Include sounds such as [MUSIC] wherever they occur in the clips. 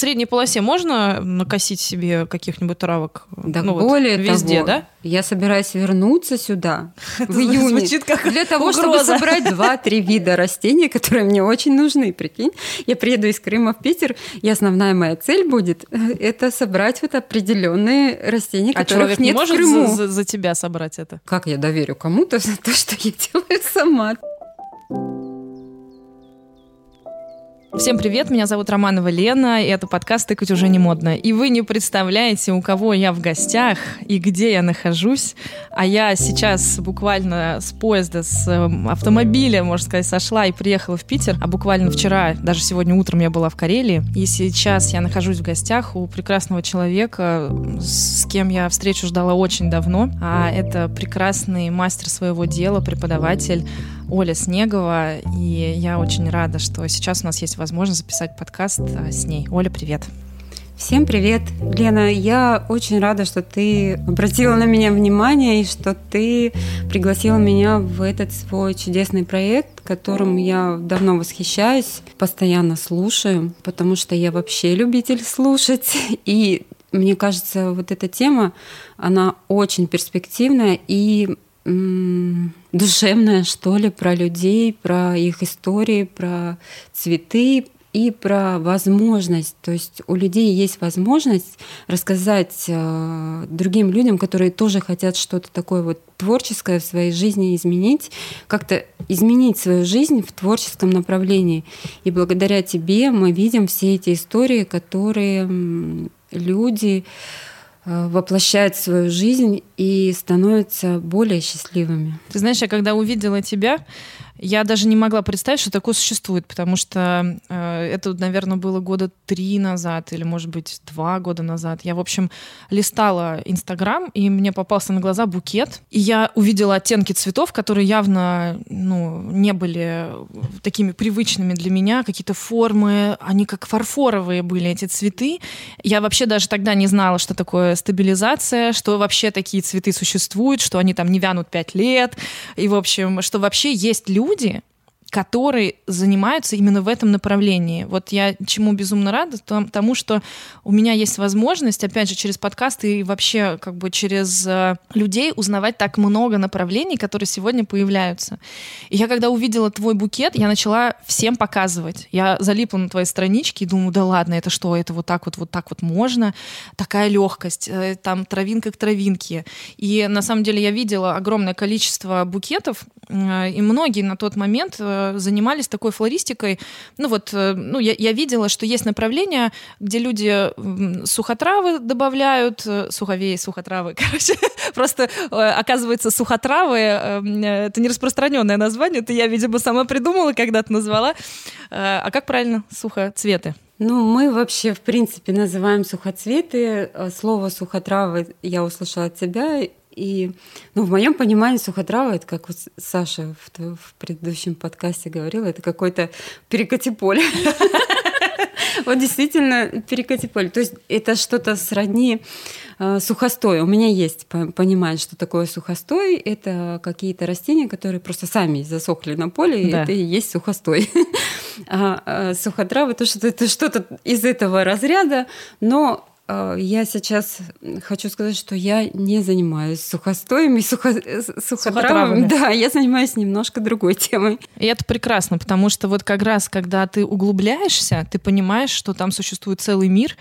средней полосе можно накосить себе каких-нибудь травок? Да, ну, более вот, везде, того, да? Я собираюсь вернуться сюда [LAUGHS] в июне. Для того, чтобы собрать два-три вида растений, которые мне очень нужны. Прикинь, я приеду из Крыма в Питер, и основная моя цель будет э, это собрать вот определенные растения, а которых нет не может в Крыму. За, за тебя собрать это? Как я доверю кому-то за то, что я делаю сама? Всем привет, меня зовут Романова Лена, и это подкаст «Тыкать уже не модно». И вы не представляете, у кого я в гостях и где я нахожусь. А я сейчас буквально с поезда, с эм, автомобиля, можно сказать, сошла и приехала в Питер. А буквально вчера, даже сегодня утром я была в Карелии. И сейчас я нахожусь в гостях у прекрасного человека, с кем я встречу ждала очень давно. А это прекрасный мастер своего дела, преподаватель Оля Снегова, и я очень рада, что сейчас у нас есть возможность записать подкаст а, с ней. Оля, привет! Всем привет, Лена. Я очень рада, что ты обратила на меня внимание и что ты пригласила меня в этот свой чудесный проект, которым я давно восхищаюсь, постоянно слушаю, потому что я вообще любитель слушать. И мне кажется, вот эта тема, она очень перспективная и душевная, что ли, про людей, про их истории, про цветы и про возможность. То есть у людей есть возможность рассказать э, другим людям, которые тоже хотят что-то такое вот творческое в своей жизни изменить, как-то изменить свою жизнь в творческом направлении. И благодаря тебе мы видим все эти истории, которые люди воплощают свою жизнь и становятся более счастливыми. Ты знаешь, я когда увидела тебя, я даже не могла представить, что такое существует, потому что э, это, наверное, было года три назад или, может быть, два года назад. Я, в общем, листала Инстаграм, и мне попался на глаза букет, и я увидела оттенки цветов, которые явно ну, не были такими привычными для меня, какие-то формы, они как фарфоровые были, эти цветы. Я вообще даже тогда не знала, что такое стабилизация, что вообще такие цветы существуют, что они там не вянут пять лет, и, в общем, что вообще есть люди, люди, которые занимаются именно в этом направлении. Вот я чему безумно рада, тому, что у меня есть возможность, опять же, через подкасты и вообще как бы через э, людей узнавать так много направлений, которые сегодня появляются. И я когда увидела твой букет, я начала всем показывать. Я залипла на твоей страничке и думаю, да ладно, это что, это вот так вот, вот так вот можно? Такая легкость, э, там травинка к травинке. И на самом деле я видела огромное количество букетов, э, и многие на тот момент занимались такой флористикой. Ну вот, э, ну я, я видела, что есть направления, где люди сухотравы добавляют, э, суховей, сухотравы, [LAUGHS] короче, просто э, оказывается сухотравы, это не распространенное название, это я, видимо, сама придумала, когда-то назвала. А как правильно? Сухоцветы. Ну, мы вообще, в принципе, называем сухоцветы. Слово сухотравы я услышала от тебя, и ну, в моем понимании сухотрава это как вот Саша в, в предыдущем подкасте говорила, это какой-то перекати поле. [LAUGHS] Вот действительно перекати поле. То есть это что-то сродни э, сухостой. У меня есть понимание, что такое сухостой. Это какие-то растения, которые просто сами засохли на поле, и это и есть сухостой. [LAUGHS] А, а сухотравы, то, что это что-то из этого разряда, но я сейчас хочу сказать, что я не занимаюсь сухостоями, сухо... Сухотравами. Да, я занимаюсь немножко другой темой. И это прекрасно, потому что вот как раз, когда ты углубляешься, ты понимаешь, что там существует целый мир,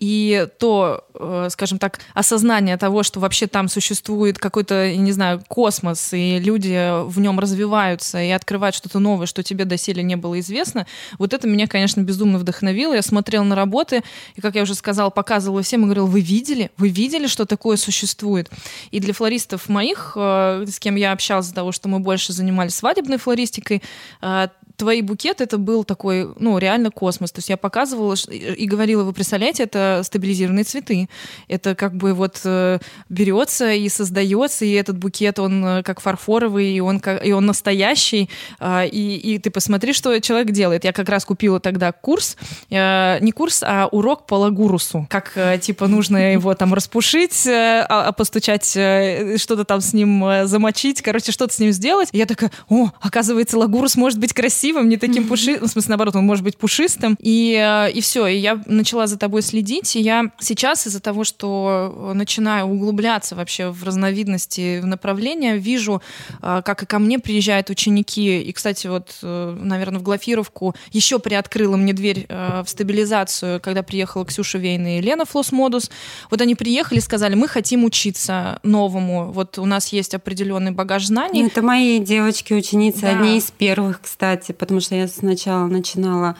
и то, э, скажем так, осознание того, что вообще там существует какой-то, не знаю, космос, и люди в нем развиваются и открывают что-то новое, что тебе доселе не было известно, вот это меня, конечно, безумно вдохновило. Я смотрела на работы, и, как я уже сказала, показывала всем и говорила, вы видели? Вы видели, что такое существует? И для флористов моих, э, с кем я общалась из-за того, что мы больше занимались свадебной флористикой, э, твои букеты это был такой, ну, реально космос. То есть я показывала и говорила, вы представляете, это стабилизированные цветы. Это как бы вот э, берется и создается, и этот букет, он э, как фарфоровый, и он, как, и он настоящий. Э, и, и ты посмотри, что человек делает. Я как раз купила тогда курс, э, не курс, а урок по лагурусу. Как, типа, нужно его там распушить, а, а постучать, что-то там с ним замочить, короче, что-то с ним сделать. И я такая, о, оказывается, лагурус может быть красивым, красивым, не таким пушистым, в смысле, наоборот, он может быть пушистым, и, э, и все, и я начала за тобой следить, и я сейчас из-за того, что начинаю углубляться вообще в разновидности, в направления, вижу, э, как и ко мне приезжают ученики, и, кстати, вот, э, наверное, в Глафировку еще приоткрыла мне дверь в стабилизацию, когда приехала Ксюша Вейна и Лена Флосмодус, вот они приехали, сказали, мы хотим учиться новому, вот у нас есть определенный багаж знаний. Ну, это мои девочки, ученицы, да. одни из первых, кстати, потому что я сначала начинала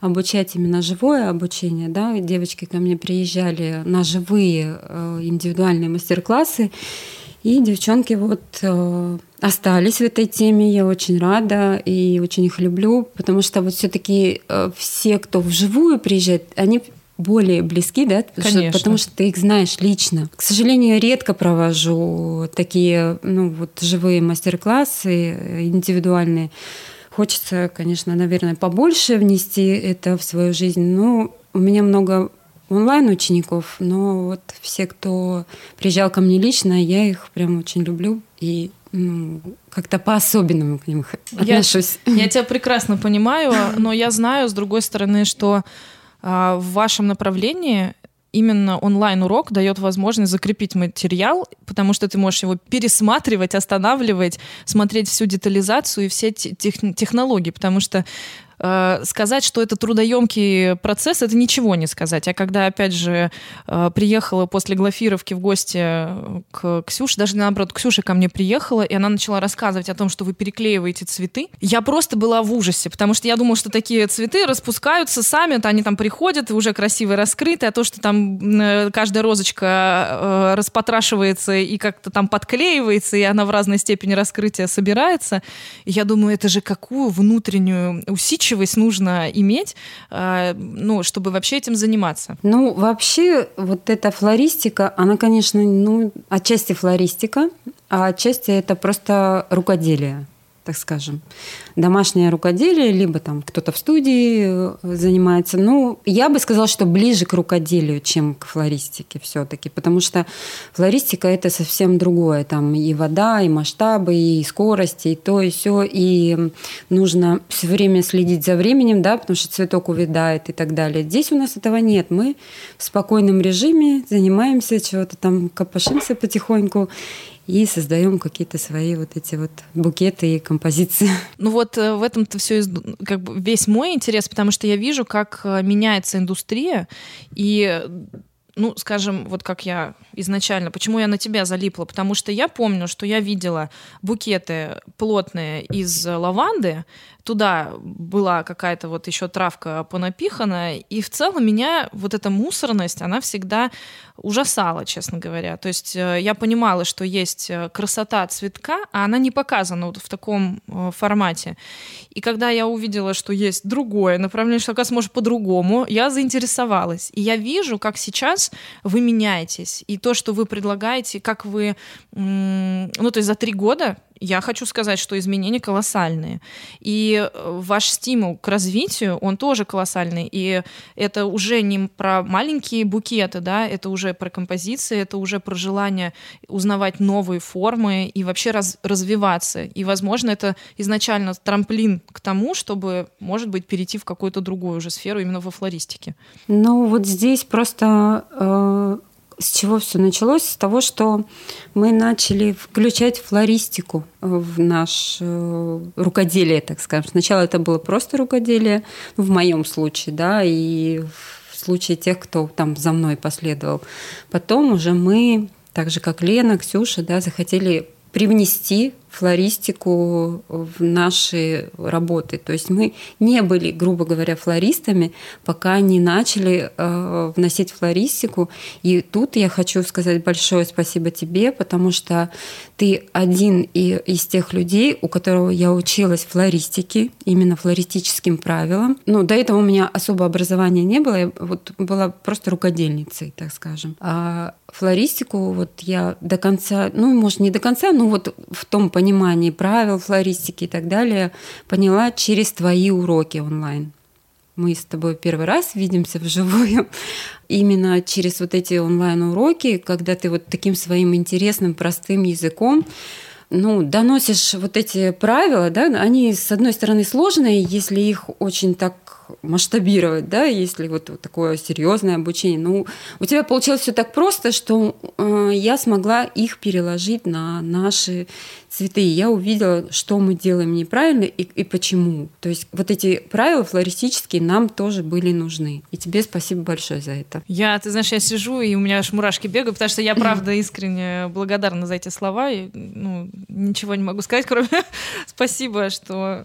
обучать именно живое обучение, да, девочки ко мне приезжали на живые э, индивидуальные мастер-классы, и девчонки вот э, остались в этой теме, я очень рада и очень их люблю, потому что вот все-таки э, все, кто вживую приезжает, они более близки, да, потому что, потому что ты их знаешь лично. К сожалению, редко провожу такие, ну, вот живые мастер-классы индивидуальные. Хочется, конечно, наверное, побольше внести это в свою жизнь. Но у меня много онлайн-учеников, но вот все, кто приезжал ко мне лично, я их прям очень люблю и ну, как-то по-особенному к ним [LAUGHS] отношусь. Я, я тебя прекрасно понимаю, но я знаю, с другой стороны, что а, в вашем направлении именно онлайн-урок дает возможность закрепить материал, потому что ты можешь его пересматривать, останавливать, смотреть всю детализацию и все тех технологии, потому что сказать, что это трудоемкий процесс, это ничего не сказать. А когда, опять же, э, приехала после Глафировки в гости э, к Ксюше, даже наоборот, Ксюша ко мне приехала, и она начала рассказывать о том, что вы переклеиваете цветы, я просто была в ужасе, потому что я думала, что такие цветы распускаются сами, то они там приходят, уже красиво раскрыты, а то, что там каждая розочка распотрашивается и как-то там подклеивается, и она в разной степени раскрытия собирается, я думаю, это же какую внутреннюю усидчивость усидчивость нужно иметь, э, ну, чтобы вообще этим заниматься? Ну, вообще, вот эта флористика, она, конечно, ну, отчасти флористика, а отчасти это просто рукоделие так скажем, домашнее рукоделие, либо там кто-то в студии э, занимается. Ну, я бы сказала, что ближе к рукоделию, чем к флористике все-таки, потому что флористика это совсем другое. Там и вода, и масштабы, и скорости, и то, и все. И нужно все время следить за временем, да, потому что цветок увядает и так далее. Здесь у нас этого нет. Мы в спокойном режиме занимаемся, чего-то там копошимся потихоньку и создаем какие-то свои вот эти вот букеты и композиции. [LAUGHS] Ну вот э, в этом-то все как бы весь мой интерес, потому что я вижу, как э, меняется индустрия, и ну, скажем, вот как я изначально, почему я на тебя залипла, потому что я помню, что я видела букеты плотные из лаванды, туда была какая-то вот еще травка понапихана, и в целом меня вот эта мусорность, она всегда ужасала, честно говоря. То есть э, я понимала, что есть э, красота цветка, а она не показана вот в таком э, формате. И когда я увидела, что есть другое направление, что, оказывается, может по-другому, я заинтересовалась. И я вижу, как сейчас вы меняетесь. И то, что вы предлагаете, как вы... Ну, то есть за три года я хочу сказать, что изменения колоссальные. И э, ваш стимул к развитию, он тоже колоссальный. И это уже не про маленькие букеты, да, это уже про композиции, это уже про желание узнавать новые формы и вообще раз, развиваться. И, возможно, это изначально трамплин к тому, чтобы, может быть, перейти в какую-то другую уже сферу именно во флористике. Ну, вот здесь просто э, с чего все началось? С того, что мы начали включать флористику в наш э, рукоделие, так скажем. Сначала это было просто рукоделие, ну, в моем случае, да, и в случае тех, кто там за мной последовал. Потом уже мы, так же как Лена, Ксюша, да, захотели привнести флористику в наши работы. То есть мы не были, грубо говоря, флористами, пока не начали э, вносить флористику. И тут я хочу сказать большое спасибо тебе, потому что ты один из тех людей, у которого я училась флористике, именно флористическим правилам. Ну, до этого у меня особого образования не было, я вот была просто рукодельницей, так скажем. А флористику вот я до конца, ну, может, не до конца, но вот в том понимании правил флористики и так далее поняла через твои уроки онлайн. Мы с тобой первый раз видимся вживую [LAUGHS] именно через вот эти онлайн-уроки, когда ты вот таким своим интересным, простым языком ну, доносишь вот эти правила, да, они, с одной стороны, сложные, если их очень так масштабировать, да, если вот, вот такое серьезное обучение. Ну, у тебя получилось все так просто, что э, я смогла их переложить на наши цветы. Я увидела, что мы делаем неправильно и, и почему. То есть вот эти правила флористические нам тоже были нужны. И тебе спасибо большое за это. Я, ты знаешь, я сижу, и у меня аж мурашки бегают, потому что я, правда, [CLEARS THROAT] искренне благодарна за эти слова. И, ну, ничего не могу сказать, кроме [LAUGHS] спасибо, что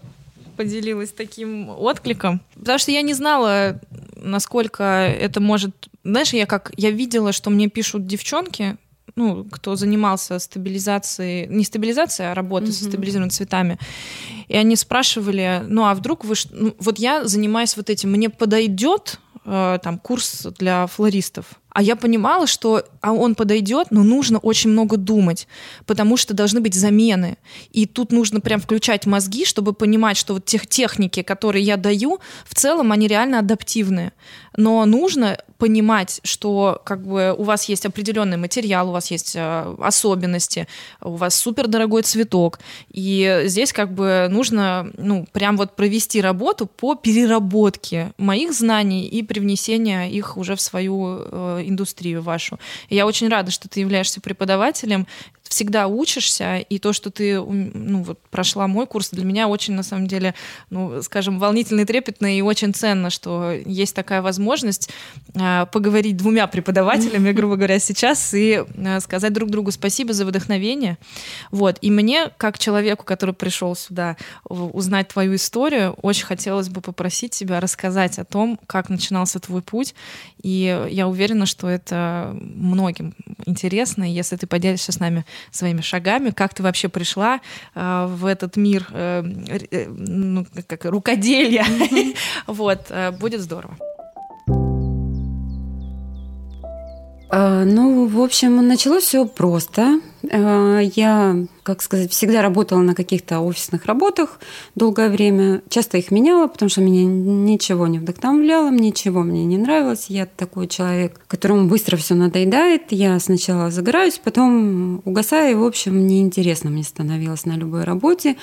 поделилась таким откликом. Потому что я не знала, насколько это может... Знаешь, я как... Я видела, что мне пишут девчонки, ну, кто занимался стабилизацией, не стабилизацией, а работой mm-hmm. со стабилизированными цветами. И они спрашивали, ну, а вдруг вы... Ну, вот я занимаюсь вот этим, мне подойдет э, там курс для флористов? А я понимала, что а он подойдет, но нужно очень много думать, потому что должны быть замены. И тут нужно прям включать мозги, чтобы понимать, что вот тех техники, которые я даю, в целом они реально адаптивные. Но нужно понимать, что как бы у вас есть определенный материал, у вас есть э, особенности, у вас супер дорогой цветок, и здесь как бы нужно ну прям вот провести работу по переработке моих знаний и привнесения их уже в свою э, индустрию вашу. И я очень рада, что ты являешься преподавателем, всегда учишься, и то, что ты ну, вот, прошла мой курс, для меня очень, на самом деле, ну, скажем, волнительно и трепетно, и очень ценно, что есть такая возможность э, поговорить двумя преподавателями, [LAUGHS] грубо говоря, сейчас, и э, сказать друг другу спасибо за вдохновение. Вот. И мне, как человеку, который пришел сюда узнать твою историю, очень хотелось бы попросить тебя рассказать о том, как начинался твой путь, и я уверена, что это многим интересно, и если ты поделишься с нами своими шагами, как ты вообще пришла э, в этот мир э, э, ну, как рукоделия. [LAUGHS] Вот, э, будет здорово. А, ну, в общем, началось все просто. А, я, как сказать, всегда работала на каких-то офисных работах долгое время. Часто их меняла, потому что меня ничего не вдохновляло, ничего мне не нравилось. Я такой человек, которому быстро все надоедает. Я сначала загораюсь, потом угасаю. И, в общем, неинтересно мне становилось на любой работе.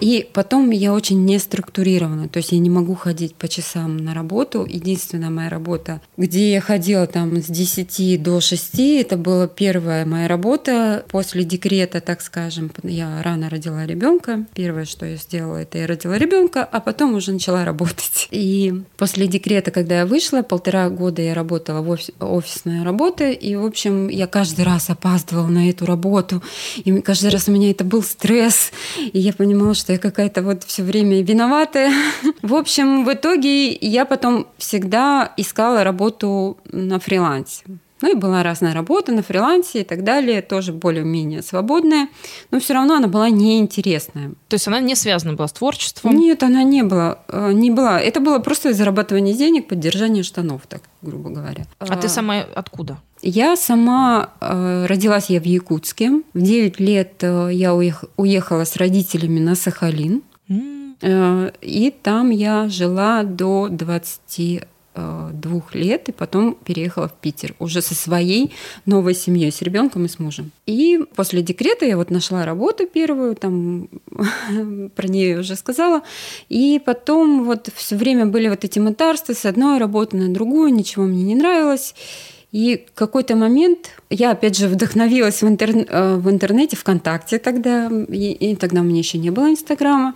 И потом я очень не структурирована, то есть я не могу ходить по часам на работу. Единственная моя работа, где я ходила там с 10 до 6, это была первая моя работа после декрета, так скажем. Я рано родила ребенка. Первое, что я сделала, это я родила ребенка, а потом уже начала [LAUGHS] работать. И после декрета, когда я вышла, полтора года я работала в офис, офисная работа, и, в общем, я каждый раз опаздывала на эту работу, и каждый раз у меня это был стресс, и я понимала, что я какая-то вот все время виноватая. [LAUGHS] В общем, в итоге я потом всегда искала работу на фрилансе. Ну и была разная работа на фрилансе и так далее, тоже более-менее свободная, но все равно она была неинтересная. То есть она не связана была с творчеством? Нет, она не была. Э, не была. Это было просто зарабатывание денег, поддержание штанов, так грубо говоря. А, а ты сама откуда? Я сама э, родилась я в Якутске. В 9 лет э, я уех, уехала с родителями на Сахалин. Mm. Э, и там я жила до 20 двух лет и потом переехала в Питер уже со своей новой семьей, с ребенком и с мужем. И после декрета я вот нашла работу первую, там [LAUGHS] про нее уже сказала, и потом вот все время были вот эти мытарства с одной работы на другую, ничего мне не нравилось. И какой-то момент я, опять же, вдохновилась в, интер... Э, в интернете, ВКонтакте тогда, и, и тогда у меня еще не было Инстаграма.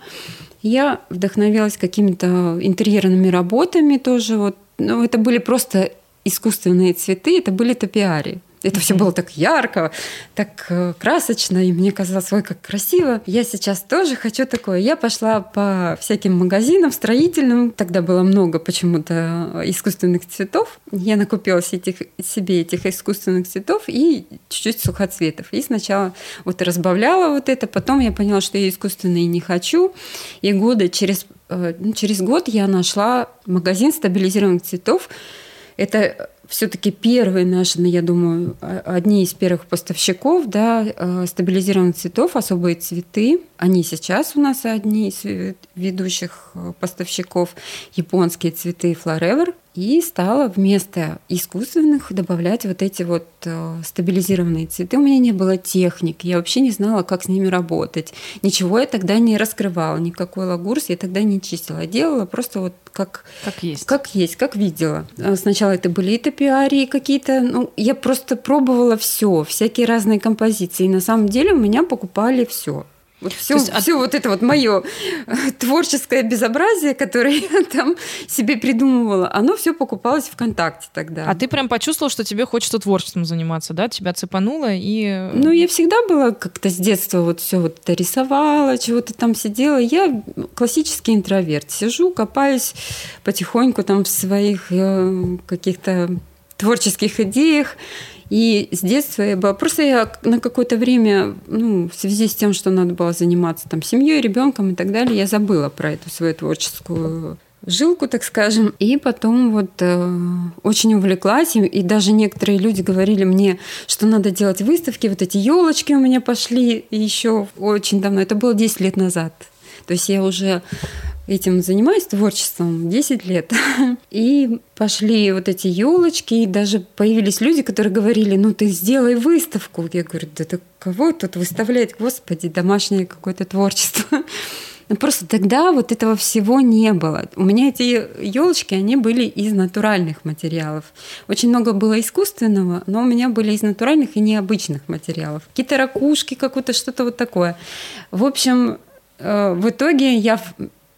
Я вдохновилась какими-то интерьерными работами тоже. Вот. Ну, это были просто искусственные цветы, это были топиари. Это все было так ярко, так э, красочно, и мне казалось, ой, как красиво. Я сейчас тоже хочу такое. Я пошла по всяким магазинам строительным. Тогда было много почему-то искусственных цветов. Я накупила этих, себе этих искусственных цветов и чуть-чуть сухоцветов. И сначала вот разбавляла вот это, потом я поняла, что я искусственные не хочу. И года через, э, через год я нашла магазин стабилизированных цветов. Это все-таки первые наши, ну, я думаю, одни из первых поставщиков да, э, стабилизированных цветов, особые цветы. Они сейчас у нас одни из ведущих э, поставщиков. Японские цветы Forever. И стала вместо искусственных добавлять вот эти вот э, стабилизированные цветы. У меня не было техник, я вообще не знала, как с ними работать. Ничего я тогда не раскрывала, никакой лагурс я тогда не чистила. Делала просто вот как, как есть. Как есть, как видела. А сначала это были топиарии какие-то, ну, я просто пробовала все, всякие разные композиции. И на самом деле у меня покупали все. Вот все, есть, все от... вот это вот мое э, творческое безобразие, которое [LAUGHS] я там себе придумывала, оно все покупалось ВКонтакте тогда. А ты прям почувствовала, что тебе хочется творчеством заниматься, да? Тебя цепануло и... Э, ну, я всегда была как-то с детства вот все вот это рисовала, чего-то там сидела. Я классический интроверт. Сижу, копаюсь потихоньку там в своих э, каких-то творческих идеях. И с детства я была... Просто я на какое-то время, ну, в связи с тем, что надо было заниматься там семьей, ребенком и так далее, я забыла про эту свою творческую жилку, так скажем. И потом вот э, очень увлеклась. И, и даже некоторые люди говорили мне, что надо делать выставки. Вот эти елочки у меня пошли еще очень давно. Это было 10 лет назад. То есть я уже этим занимаюсь творчеством 10 лет. [LAUGHS] И пошли вот эти елочки, и даже появились люди, которые говорили, ну ты сделай выставку. Я говорю, да это кого тут выставлять, господи, домашнее какое-то творчество. [LAUGHS] Но просто тогда вот этого всего не было. У меня эти елочки, они были из натуральных материалов. Очень много было искусственного, но у меня были из натуральных и необычных материалов. Какие-то ракушки, какое-то что-то вот такое. В общем, э, в итоге я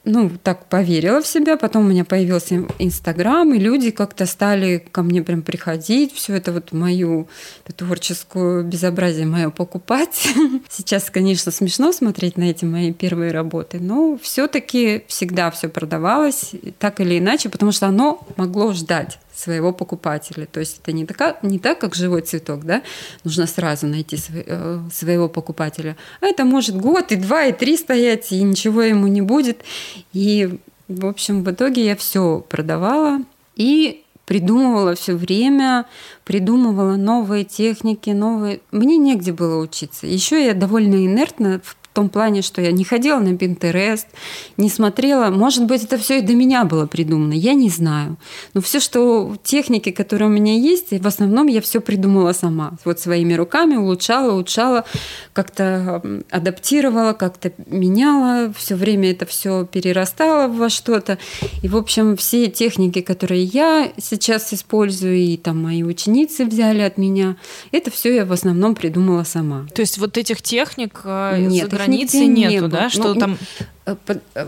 ну, так поверила в себя. Потом у меня появился Инстаграм, и люди как-то стали ко мне прям приходить, все это вот мою творческую безобразие мое покупать. [LAUGHS] Сейчас, конечно, смешно смотреть на эти мои первые работы, но все-таки всегда все продавалось так или иначе, потому что оно могло ждать своего покупателя. То есть это не, так, не так, как живой цветок, да, нужно сразу найти свой, э, своего покупателя. А это может год и два, и три стоять, и ничего ему не будет. И, в общем, в итоге я все продавала и придумывала все время, придумывала новые техники, новые. Мне негде было учиться. Еще я довольно инертна в том плане, что я не ходила на Pinterest, не смотрела. Может быть, это все и до меня было придумано, я не знаю. Но все, что техники, которые у меня есть, в основном я все придумала сама. Вот своими руками улучшала, улучшала, как-то адаптировала, как-то меняла. Все время это все перерастало во что-то. И, в общем, все техники, которые я сейчас использую, и там мои ученицы взяли от меня, это все я в основном придумала сама. То есть вот этих техник э, Нет, границы нету, не да? Что ну, там...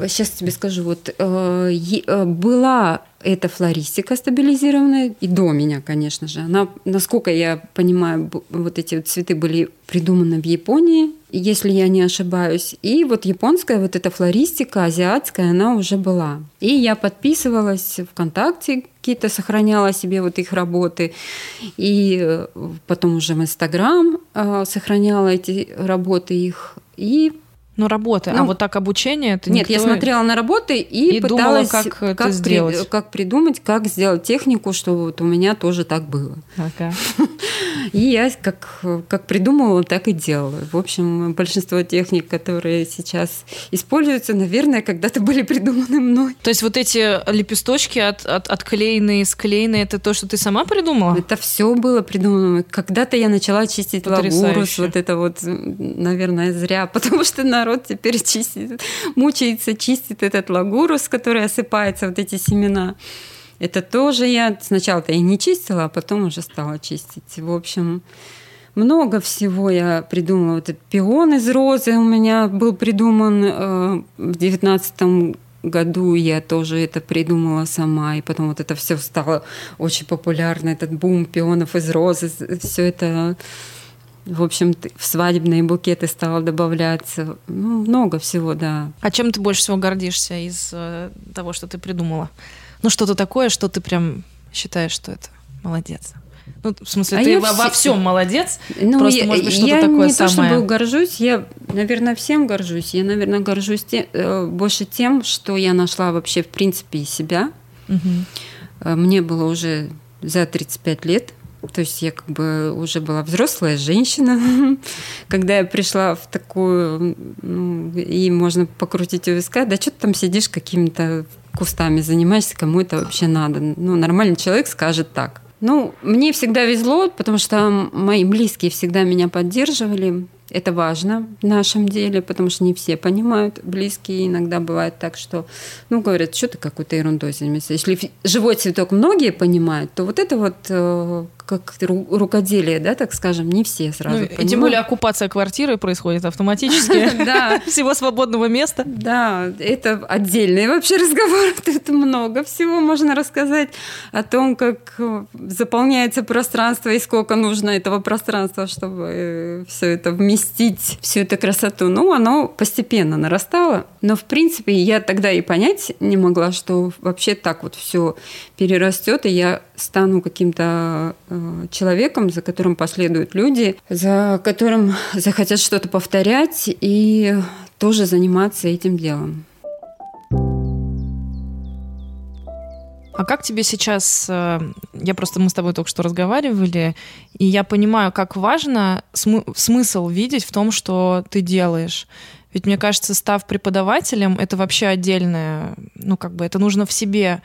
Сейчас э, тебе скажу, вот э, э, была эта флористика стабилизированная, и до меня, конечно же. Она, насколько я понимаю, вот эти вот цветы были придуманы в Японии, если я не ошибаюсь. И вот японская вот эта флористика, азиатская, она уже была. И я подписывалась ВКонтакте, какие-то сохраняла себе вот их работы. И потом уже в Инстаграм сохраняла эти работы их. И ну, работы. А ну, а вот так обучение это Нет, я смотрела на работы и, и пыталась думала, как, как, это сделать. При, как придумать, как сделать технику, чтобы вот у меня тоже так было. Ага. [LAUGHS] И я как, как придумывала, так и делала. В общем, большинство техник, которые сейчас используются, наверное, когда-то были придуманы мной. То есть вот эти лепесточки от, от, отклеенные, склеенные, это то, что ты сама придумала? Это все было придумано. Когда-то я начала чистить лагурус. Вот это вот, наверное, зря, [LAUGHS] потому что народ теперь чистит, мучается, чистит этот лагурус, который осыпается, вот эти семена. Это тоже я сначала-то и не чистила, а потом уже стала чистить. В общем, много всего я придумала. Вот этот пион из розы у меня был придуман э, в девятнадцатом году я тоже это придумала сама, и потом вот это все стало очень популярно, этот бум пионов из розы, все это, в общем, в свадебные букеты стало добавляться. Ну, много всего, да. А чем ты больше всего гордишься из э, того, что ты придумала? ну, что-то такое, что ты прям считаешь, что это молодец. Ну, в смысле, а ты во, все... во всем молодец. Ну, просто, я, может быть, что-то я такое не самое. то, чтобы горжусь, я, наверное, всем горжусь. Я, наверное, горжусь тем, э, больше тем, что я нашла вообще, в принципе, себя. Угу. Мне было уже за 35 лет. То есть я как бы уже была взрослая женщина, [LAUGHS] когда я пришла в такую, ну, и можно покрутить у виска, да что ты там сидишь какими-то кустами занимаешься, кому это вообще надо. Ну, нормальный человек скажет так. Ну, мне всегда везло, потому что мои близкие всегда меня поддерживали. Это важно в нашем деле, потому что не все понимают. Близкие иногда бывает так, что, ну, говорят, что ты какой-то ерундой занимаешься. Если живой цветок многие понимают, то вот это вот э, как рукоделие, да, так скажем, не все сразу ну, понимают. И тем более оккупация квартиры происходит автоматически. [LAUGHS] Да. [LAUGHS] Всего свободного места. Да, это отдельный вообще разговор. [LAUGHS] Тут много всего можно рассказать о том, как заполняется пространство и сколько нужно этого пространства, чтобы э, все это вместить, всю эту красоту. Ну, оно постепенно нарастало. Но, в принципе, я тогда и понять не могла, что вообще так вот все перерастет, и я стану каким-то э, человеком, за которым последуют люди, за которым [LAUGHS] захотят что-то повторять и тоже заниматься этим делом. А как тебе сейчас, э, я просто, мы с тобой только что разговаривали, и я понимаю, как важно смы- смысл видеть в том, что ты делаешь. Ведь мне кажется, став преподавателем, это вообще отдельное, ну как бы это нужно в себе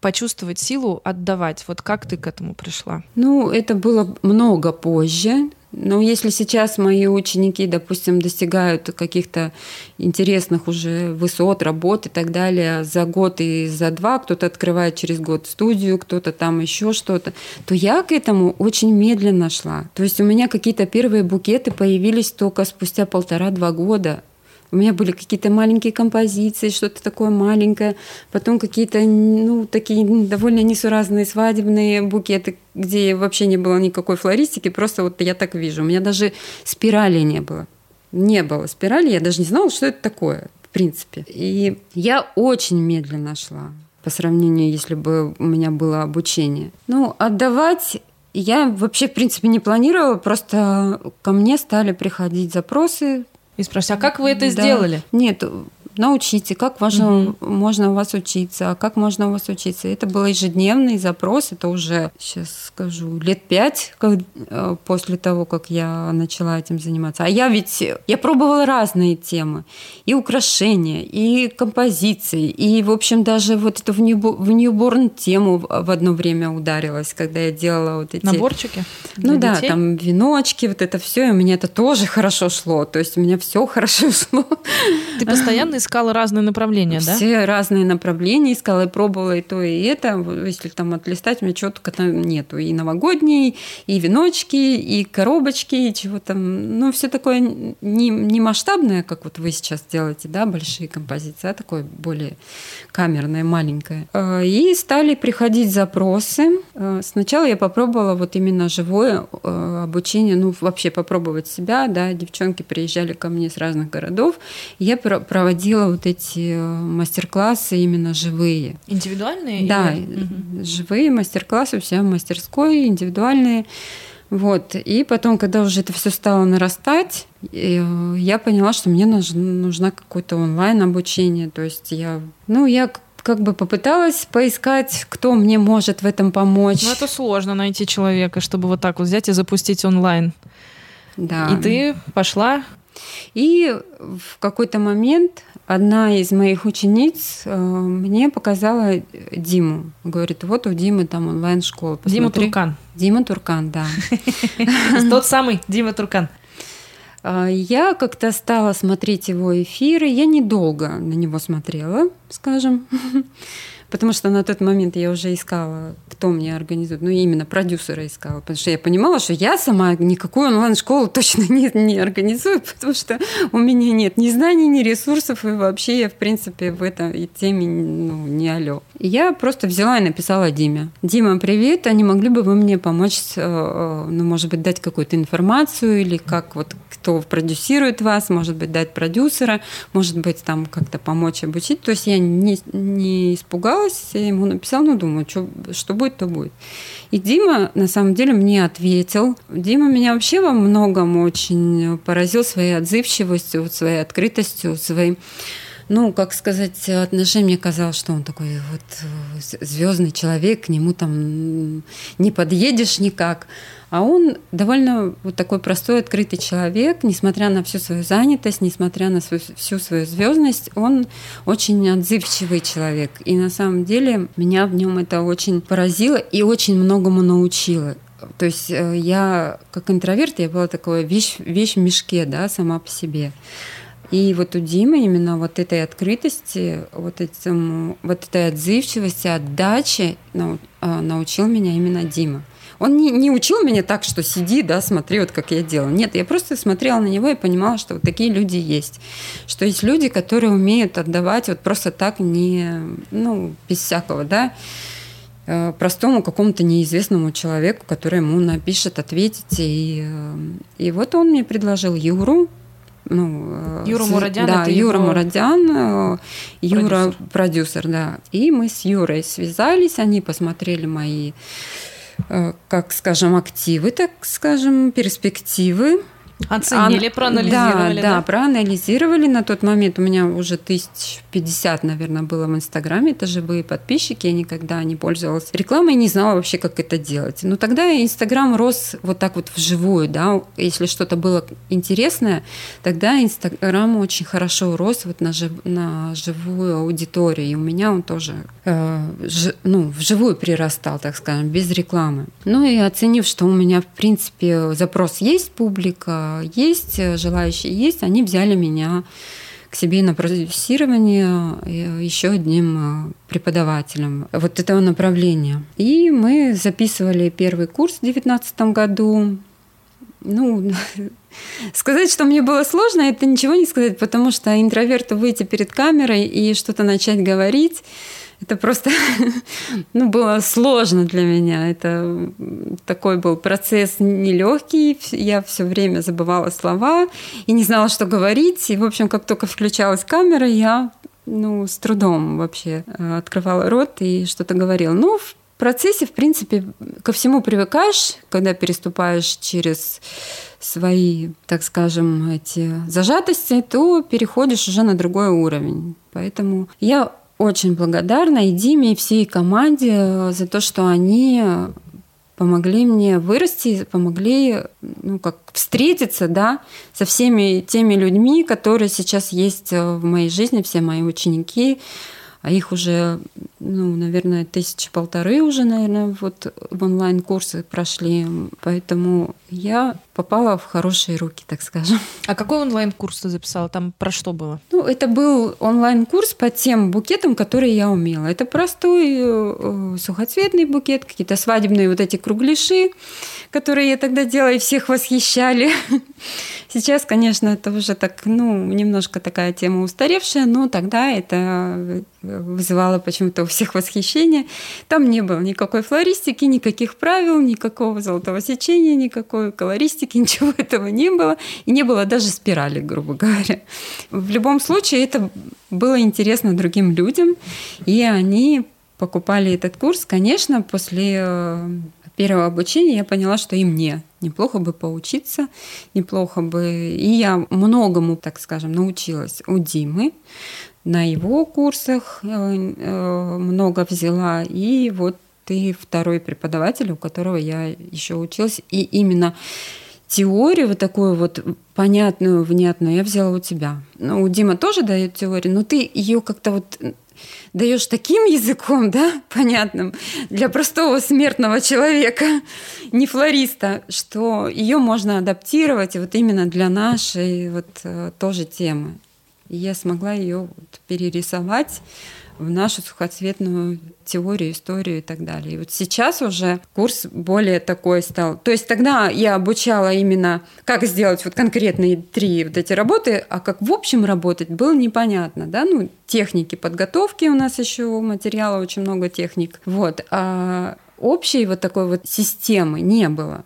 почувствовать силу отдавать. Вот как ты к этому пришла? Ну, это было много позже. Но если сейчас мои ученики, допустим, достигают каких-то интересных уже высот, работ и так далее за год и за два, кто-то открывает через год студию, кто-то там еще что-то, то я к этому очень медленно шла. То есть у меня какие-то первые букеты появились только спустя полтора-два года. У меня были какие-то маленькие композиции, что-то такое маленькое, потом какие-то, ну, такие довольно несуразные свадебные букеты, где вообще не было никакой флористики, просто вот я так вижу. У меня даже спирали не было. Не было спирали, я даже не знала, что это такое, в принципе. И я очень медленно шла по сравнению, если бы у меня было обучение. Ну, отдавать я вообще, в принципе, не планировала, просто ко мне стали приходить запросы и спрашивать, а как вы это да. сделали? Нет, научите, как важно, угу. можно у вас учиться, как можно у вас учиться. Это был ежедневный запрос, это уже, сейчас скажу, лет пять как, э, после того, как я начала этим заниматься. А я ведь, я пробовала разные темы, и украшения, и композиции, и, в общем, даже вот эту в, нью, в ньюборн тему в одно время ударилась, когда я делала вот эти... Наборчики? Ну да, детей? там веночки, вот это все, и мне это тоже хорошо шло, то есть у меня все [LAUGHS] хорошо шло. Ты постоянно искала разные направления, да? Все разные направления искала и пробовала и то, и это. Если там отлистать, у меня чего-то нету. И новогодние, и веночки, и коробочки, и чего там. Ну, все такое не, не масштабное, как вот вы сейчас делаете, да, большие композиции, а такое более камерное, маленькое. А, и стали приходить запросы. А, сначала я попробовала вот именно живое а, обучение, ну, вообще попробовать себя, да, девчонки приезжали ко мне с разных городов. Я проводила проводила вот эти э, мастер-классы именно живые. Индивидуальные? Да, или... живые мастер-классы у себя в мастерской, индивидуальные. Вот. И потом, когда уже это все стало нарастать, э, я поняла, что мне нужна какое-то онлайн обучение. То есть я, ну, я как бы попыталась поискать, кто мне может в этом помочь. Ну, это сложно найти человека, чтобы вот так вот взять и запустить онлайн. Да. И ты пошла и в какой-то момент одна из моих учениц э, мне показала Диму. Говорит, вот у Димы там онлайн-школа. Дима Туркан. Дима Туркан, да. [LAUGHS] Тот самый Дима Туркан. А, я как-то стала смотреть его эфиры. Я недолго на него смотрела, скажем [LAUGHS] потому что на тот момент я уже искала, кто мне организует, ну именно продюсера искала, потому что я понимала, что я сама никакую онлайн-школу точно не, не организую, [LAUGHS] потому что у меня нет ни знаний, ни ресурсов, и вообще я, в принципе, в этой теме ну, не алё. Я просто взяла и написала Диме. Дима, привет, а не могли бы вы мне помочь, э, э, ну, может быть, дать какую-то информацию или как вот кто продюсирует вас, может быть, дать продюсера, может быть, там как-то помочь обучить. То есть я не, не испугалась, я ему написала, ну, думаю, что, что будет, то будет. И Дима, на самом деле, мне ответил. Дима меня вообще во многом очень поразил своей отзывчивостью, своей открытостью, своим Ну, как сказать, отношения мне казалось, что он такой вот э, звездный человек, к нему там не подъедешь никак. А он довольно вот такой простой, открытый человек, несмотря на всю свою занятость, несмотря на свою, всю свою звездность, он очень отзывчивый человек. И на самом деле меня в нем это очень поразило и очень многому научило. То есть э, я как интроверт, я была такой вещь, вещь в мешке, да, сама по себе. И вот у Димы именно вот этой открытости, вот, этим, вот этой отзывчивости, отдачи а, научил меня именно Дима. Он не, не учил меня так, что сиди, да, смотри, вот как я делаю. Нет, я просто смотрела на него и понимала, что вот такие люди есть. Что есть люди, которые умеют отдавать вот просто так, не, ну, без всякого, да, э, простому какому-то неизвестному человеку, который ему напишет, ответить. И, э, и вот он мне предложил Юру, ну, Юра Мурадян. Да, Юра его... Мурадян, Юра продюсер. продюсер, да. И мы с Юрой связались, они посмотрели мои Э, как скажем, активы, так скажем, перспективы Оценили, Ан... проанализировали. Да, да, да, проанализировали. На тот момент у меня уже тысяч пятьдесят, наверное, было в Инстаграме. Это живые подписчики. Я никогда не пользовалась рекламой не знала вообще, как это делать. Но тогда Инстаграм рос вот так вот вживую, да. Если что-то было интересное, тогда Инстаграм очень хорошо рос вот на, жив... на живую аудиторию. И у меня он тоже э, ж... ну, вживую прирастал, так скажем, без рекламы. Ну и оценив, что у меня, в принципе, запрос есть, публика, есть, э, желающие есть, они взяли меня к себе на продюсирование э, еще одним э, преподавателем вот этого направления. И мы записывали первый курс в 2019 году. Ну, [LAUGHS] сказать, что мне было сложно, это ничего не сказать, потому что интроверту выйти перед камерой и что-то начать говорить, это просто [LAUGHS] ну, было сложно для меня. Это такой был процесс нелегкий. Я все время забывала слова и не знала, что говорить. И, в общем, как только включалась камера, я ну, с трудом вообще э, открывала рот и что-то говорила. Ну, в процессе, в принципе, ко всему привыкаешь, когда переступаешь через свои, так скажем, эти зажатости, то переходишь уже на другой уровень. Поэтому я очень благодарна и Диме, и всей команде э, за то, что они помогли мне вырасти, помогли ну, как встретиться да, со всеми теми людьми, которые сейчас есть э, в моей жизни, все мои ученики, а их уже, ну, наверное, тысячи полторы уже, наверное, вот в онлайн-курсы прошли. Поэтому я попала в хорошие руки, так скажем. А какой онлайн-курс ты записала? Там про что было? Ну, это был онлайн-курс по тем букетам, которые я умела. Это простой э, сухоцветный букет, какие-то свадебные вот эти кругляши, которые я тогда делала, и всех восхищали. [LAUGHS] Сейчас, конечно, это уже так, ну, немножко такая тема устаревшая, но тогда это вызывало почему-то у всех восхищение. Там не было никакой флористики, никаких правил, никакого золотого сечения, никакой колористики, [LAUGHS] ничего этого не было. И не было даже спирали, грубо говоря. В любом случае, это было интересно другим людям, и они покупали этот курс. Конечно, после э, первого обучения я поняла, что и мне неплохо бы поучиться, неплохо бы... И я многому, так скажем, научилась у Димы. На его курсах э, э, много взяла. И вот ты второй преподаватель, у которого я еще училась. И именно теорию вот такую вот понятную, внятную я взяла у тебя. Ну, у Дима тоже дает теорию, но ты ее как-то вот даешь таким языком, да, [LAUGHS] понятным для простого смертного человека, [LAUGHS] не флориста, что ее можно адаптировать вот именно для нашей вот э, тоже темы. И я смогла ее вот перерисовать в нашу сухоцветную теорию, историю и так далее. И вот сейчас уже курс более такой стал. То есть тогда я обучала именно, как сделать вот конкретные три вот эти работы, а как в общем работать было непонятно, да, ну, техники подготовки у нас еще материала очень много техник, вот, а общей вот такой вот системы не было.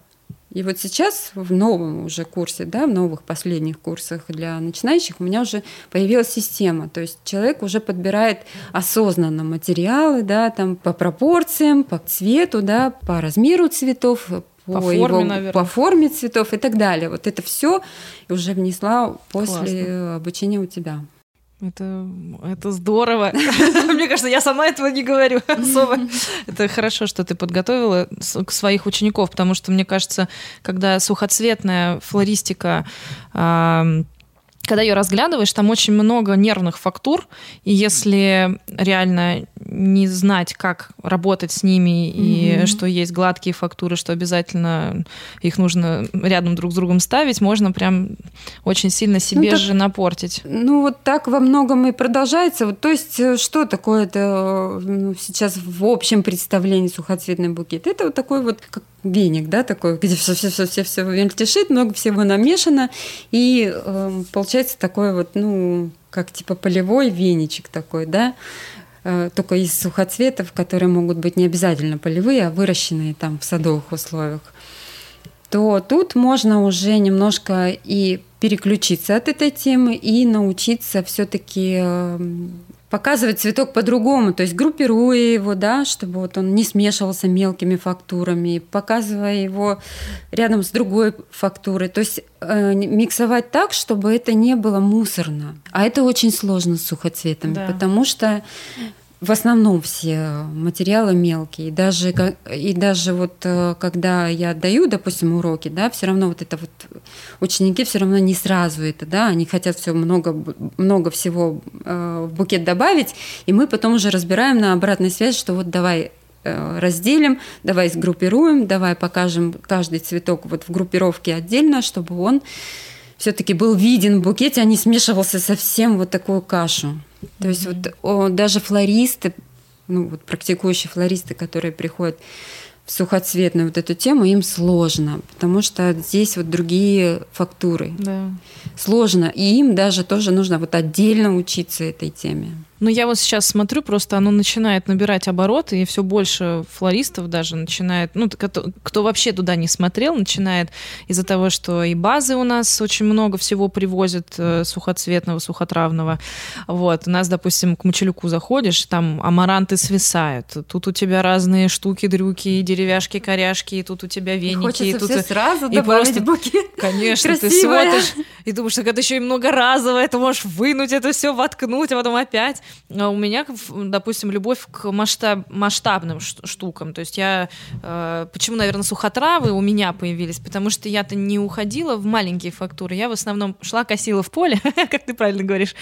И вот сейчас в новом уже курсе, да, в новых последних курсах для начинающих у меня уже появилась система. То есть человек уже подбирает осознанно материалы, да, там по пропорциям, по цвету, да, по размеру цветов, по, по форме, его, наверное. по форме цветов и так далее. Вот это все уже внесла после Классно. обучения у тебя. Это, это здорово. [LAUGHS] Мне кажется, я сама этого не говорю [LAUGHS] особо. Это хорошо, что ты подготовила своих учеников, потому что, мне кажется, когда сухоцветная флористика когда ее разглядываешь, там очень много нервных фактур, и если реально не знать, как работать с ними, и mm-hmm. что есть гладкие фактуры, что обязательно их нужно рядом друг с другом ставить, можно прям очень сильно себе ну, так, же напортить. Ну вот так во многом и продолжается. Вот, то есть э, что такое это ну, сейчас в общем представлении сухоцветный букет? Это вот такой вот как веник, да, такой, где все все все все все мельтешит, много всего намешано, и э, получается такой вот, ну, как типа полевой веничек такой, да, э, только из сухоцветов, которые могут быть не обязательно полевые, а выращенные там в садовых условиях, то тут можно уже немножко и переключиться от этой темы и научиться все-таки эм, показывать цветок по-другому, то есть группируя его, да, чтобы вот он не смешивался мелкими фактурами, показывая его рядом с другой фактурой, то есть э, миксовать так, чтобы это не было мусорно. А это очень сложно с сухоцветами, да. потому что в основном все материалы мелкие. Даже, и даже вот э, когда я даю, допустим, уроки, да, все равно вот это вот ученики все равно не сразу это, да, они хотят все много, много всего э, в букет добавить, и мы потом уже разбираем на обратной связи, что вот давай э, разделим, давай сгруппируем, давай покажем каждый цветок вот в группировке отдельно, чтобы он все-таки был виден в букете, а не смешивался совсем вот такую кашу. То есть вот о, даже флористы, ну вот практикующие флористы, которые приходят в сухоцветную вот эту тему, им сложно, потому что здесь вот другие фактуры. Да. Сложно. И им даже тоже нужно вот отдельно учиться этой теме. Ну, я вот сейчас смотрю, просто оно начинает набирать обороты, и все больше флористов даже начинает, ну, кто, кто вообще туда не смотрел, начинает из-за того, что и базы у нас очень много всего привозят э, сухоцветного, сухотравного. Вот, у нас, допустим, к Мочелюку заходишь, там амаранты свисают, тут у тебя разные штуки, дрюки, деревяшки, коряшки, и тут у тебя веники. И хочется и тут все сразу и просто, букет. Конечно, Красивая. ты смотришь и думаешь, что это еще и многоразовое, ты можешь вынуть это все, воткнуть, а потом опять. А у меня, допустим, любовь к масштаб, масштабным штукам. То есть я... Э, почему, наверное, сухотравы у меня появились? Потому что я-то не уходила в маленькие фактуры. Я в основном шла, косила в поле, [LAUGHS] как ты правильно говоришь.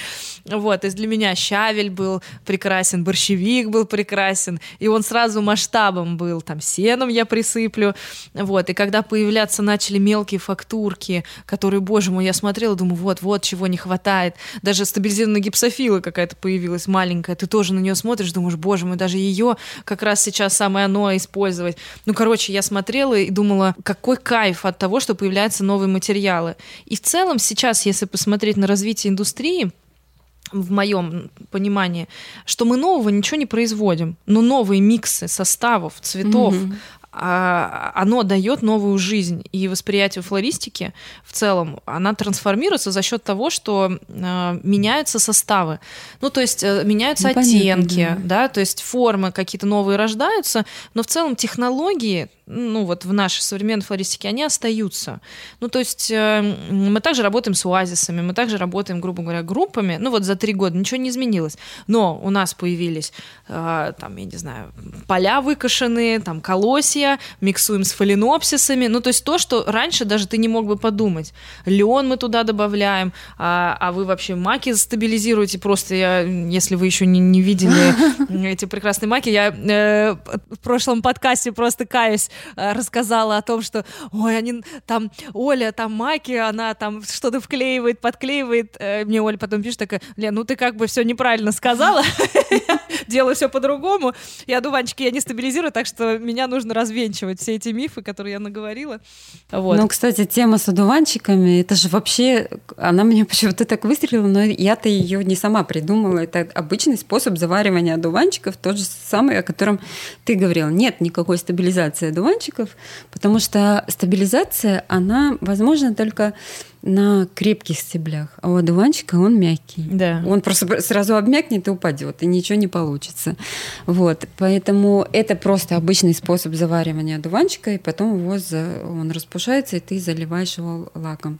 Вот. То есть для меня щавель был прекрасен, борщевик был прекрасен. И он сразу масштабом был. Там сеном я присыплю. Вот. И когда появляться начали мелкие фактурки, которые, боже мой, я смотрела, думаю, вот, вот, чего не хватает. Даже стабилизированная гипсофила какая-то появилась появилась маленькая, ты тоже на нее смотришь, думаешь, боже мой, даже ее как раз сейчас самое оно использовать. Ну, короче, я смотрела и думала, какой кайф от того, что появляются новые материалы. И в целом сейчас, если посмотреть на развитие индустрии, в моем понимании, что мы нового ничего не производим, но новые миксы составов, цветов, mm-hmm. А, оно дает новую жизнь. И восприятие флористики в целом, она трансформируется за счет того, что э, меняются составы. Ну, то есть э, меняются ну, оттенки, понятно, да. да, то есть формы какие-то новые рождаются, но в целом технологии ну вот в нашей современной флористике, они остаются. Ну то есть э, мы также работаем с оазисами, мы также работаем, грубо говоря, группами. Ну вот за три года ничего не изменилось. Но у нас появились, э, там, я не знаю, поля выкошенные, там, колосья, миксуем с фаленопсисами. Ну то есть то, что раньше даже ты не мог бы подумать. Лен мы туда добавляем, а, а вы вообще маки стабилизируете. Просто я, если вы еще не, не видели [LAUGHS] эти прекрасные маки, я э, в прошлом подкасте просто каюсь рассказала о том, что, ой, они там, Оля, там Маки, она там что-то вклеивает, подклеивает. Э, мне Оля потом пишет такая, Лен, ну ты как бы все неправильно сказала, [LAUGHS] делаю все по-другому. И одуванчики я не стабилизирую, так что меня нужно развенчивать все эти мифы, которые я наговорила. Вот. Ну, кстати, тема с одуванчиками, это же вообще, она меня [LAUGHS] почему-то так выстрелила, но я-то ее не сама придумала. Это обычный способ заваривания одуванчиков, тот же самый, о котором ты говорил. Нет никакой стабилизации одуванчиков, потому что стабилизация, она возможна только на крепких стеблях, а у одуванчика он мягкий. Да. Он просто сразу обмякнет и упадет, и ничего не получится. Вот, поэтому это просто обычный способ заваривания одуванчика, и потом его за... он распушается, и ты заливаешь его лаком.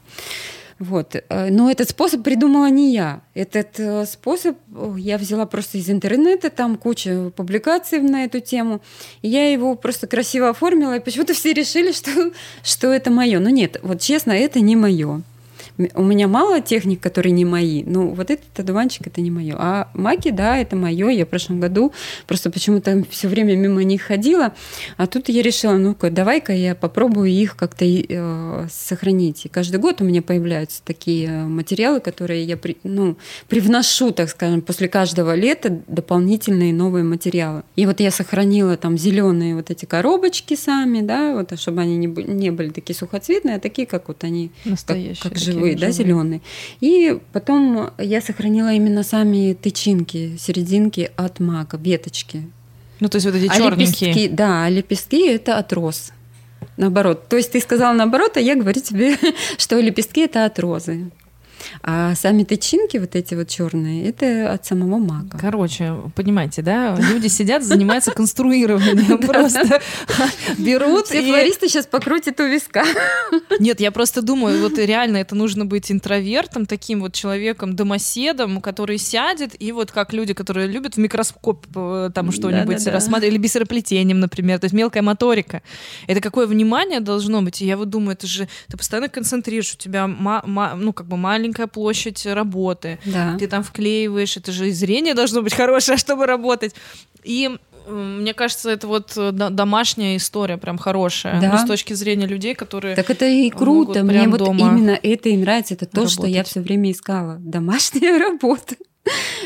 Вот. Э, но этот способ придумала не я. Этот э, способ я взяла просто из интернета, там куча публикаций на эту тему. Я его просто красиво оформила, и почему-то все решили, что, [LAUGHS] что это мое. Но нет, вот честно, это не мое. У меня мало техник, которые не мои. Ну, вот этот одуванчик это не мое. А маки, да, это мое. Я в прошлом году просто почему-то все время мимо них ходила. А тут я решила, ну-ка, давай-ка я попробую их как-то э, сохранить. И каждый год у меня появляются такие материалы, которые я при, ну, привношу, так скажем, после каждого лета дополнительные новые материалы. И вот я сохранила там зеленые вот эти коробочки сами, да, вот, чтобы они не, не были такие сухоцветные, а такие, как вот они, Настоящие, как, как живые живые, да, зеленые. И потом я сохранила именно сами тычинки, серединки от мака, веточки. Ну, то есть вот эти а черненькие. Лепестки, да, а лепестки это от роз. Наоборот. То есть ты сказала наоборот, а я говорю тебе, [LAUGHS] что лепестки это от розы. А сами тычинки, вот эти вот черные, это от самого мака. Короче, понимаете, да? Люди сидят, занимаются конструированием. [LAUGHS] Просто берут Все флористы сейчас покрутят у виска. Нет, я просто думаю, вот реально это нужно быть интровертом, таким вот человеком, домоседом, который сядет, и вот как люди, которые любят в микроскоп э, там что-нибудь рассматривать, или бисероплетением, например, то есть мелкая моторика. Это какое внимание должно быть? И я вот думаю, это же, ты постоянно концентрируешь, у тебя, ну, как бы маленький маленькая площадь работы. Да. Ты там вклеиваешь, это же и зрение должно быть хорошее, [LAUGHS] чтобы работать. И мне кажется, это вот э, домашняя история прям хорошая. Да. Ну, с точки зрения людей, которые. Так это и круто. Мне вот именно это и нравится. Это то, работать. что я все время искала. [LAUGHS] Домашняя работа.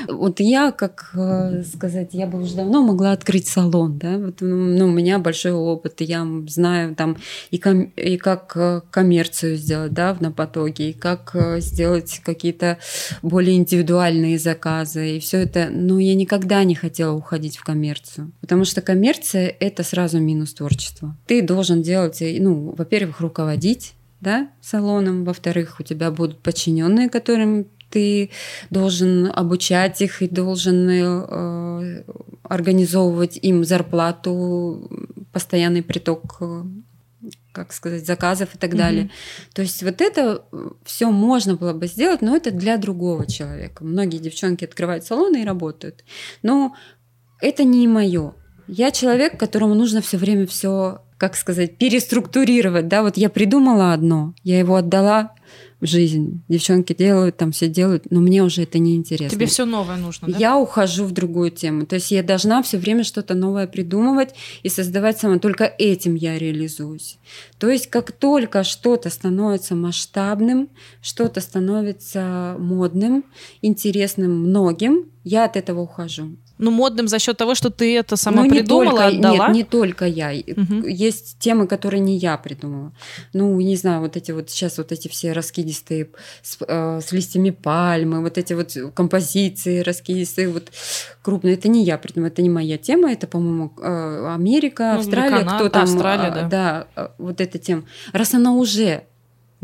Вот я, как э, сказать, я бы уже давно могла открыть салон, да, вот, ну, у меня большой опыт, я знаю там и, ком, и как э, коммерцию сделать, да, в напотоге, и как э, сделать какие-то более индивидуальные заказы, и все это, но я никогда не хотела уходить в коммерцию, потому что коммерция – это сразу минус творчества. Ты должен делать, ну, во-первых, руководить, да, салоном, во-вторых, у тебя будут подчиненные, которым ты должен обучать их и должен э, организовывать им зарплату, постоянный приток э, как сказать, заказов и так mm-hmm. далее. То есть вот это все можно было бы сделать, но это для другого человека. Многие девчонки открывают салоны и работают. Но это не мое. Я человек, которому нужно все время все, как сказать, переструктурировать. Да, вот я придумала одно, я его отдала жизнь. Девчонки делают, там все делают, но мне уже это не интересно. Тебе все новое нужно, да? Я ухожу в другую тему. То есть я должна все время что-то новое придумывать и создавать сама. Только этим я реализуюсь. То есть как только что-то становится масштабным, что-то становится модным, интересным многим, я от этого ухожу ну, модным за счет того, что ты это сама ну, придумала, только, отдала? Нет, не только я. Угу. Есть темы, которые не я придумала. Ну, не знаю, вот эти вот сейчас вот эти все раскидистые с, э, с листьями пальмы, вот эти вот композиции раскидистые, вот крупные. Это не я придумала, это не моя тема, это, по-моему, э, Америка, ну, Австралия, Канада, кто там. Австралия, э, да. Да, э, вот эта тема. Раз она уже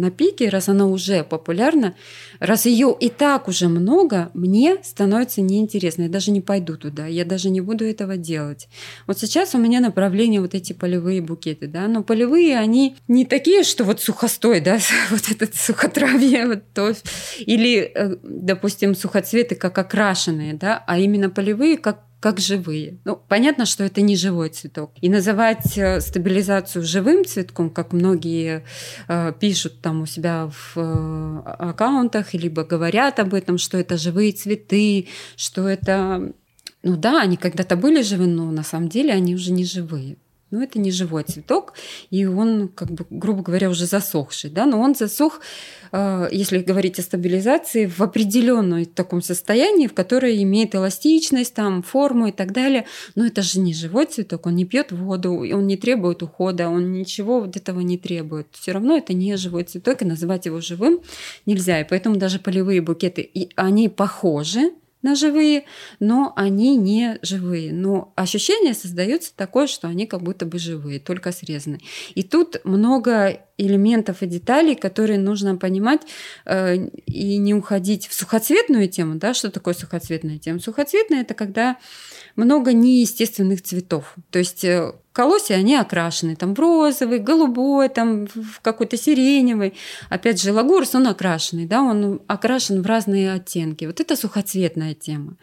на пике, раз она уже популярна, раз ее и так уже много, мне становится неинтересно. Я даже не пойду туда, я даже не буду этого делать. Вот сейчас у меня направление вот эти полевые букеты, да, но полевые они не такие, что вот сухостой, да, [LAUGHS] вот этот сухотравье, вот то, или, э, допустим, сухоцветы как окрашенные, да, а именно полевые как как живые. Ну, понятно, что это не живой цветок. И называть э, стабилизацию живым цветком, как многие э, пишут там у себя в э, аккаунтах, либо говорят об этом, что это живые цветы, что это... Ну да, они когда-то были живы, но на самом деле они уже не живые. Ну, это не живой цветок, и он, как бы, грубо говоря, уже засохший, да, но он засох Э, если говорить о стабилизации, в определенном таком состоянии, в которое имеет эластичность, там, форму и так далее. Но это же не живой цветок, он не пьет воду, он не требует ухода, он ничего вот этого не требует. Все равно это не живой цветок, и называть его живым нельзя. И поэтому даже полевые букеты, и они похожи, на живые, но они не живые. Но ощущение создается такое, что они как будто бы живые, только срезаны. И тут много элементов и деталей, которые нужно понимать э, и не уходить в сухоцветную тему. Да? Что такое сухоцветная тема? Сухоцветная – это когда много неестественных цветов. То есть э, колосья, они окрашены там в розовый, голубой, там в какой-то сиреневый. Опять же, лагурс, он окрашенный, да, он окрашен в разные оттенки. Вот это сухоцветная тема.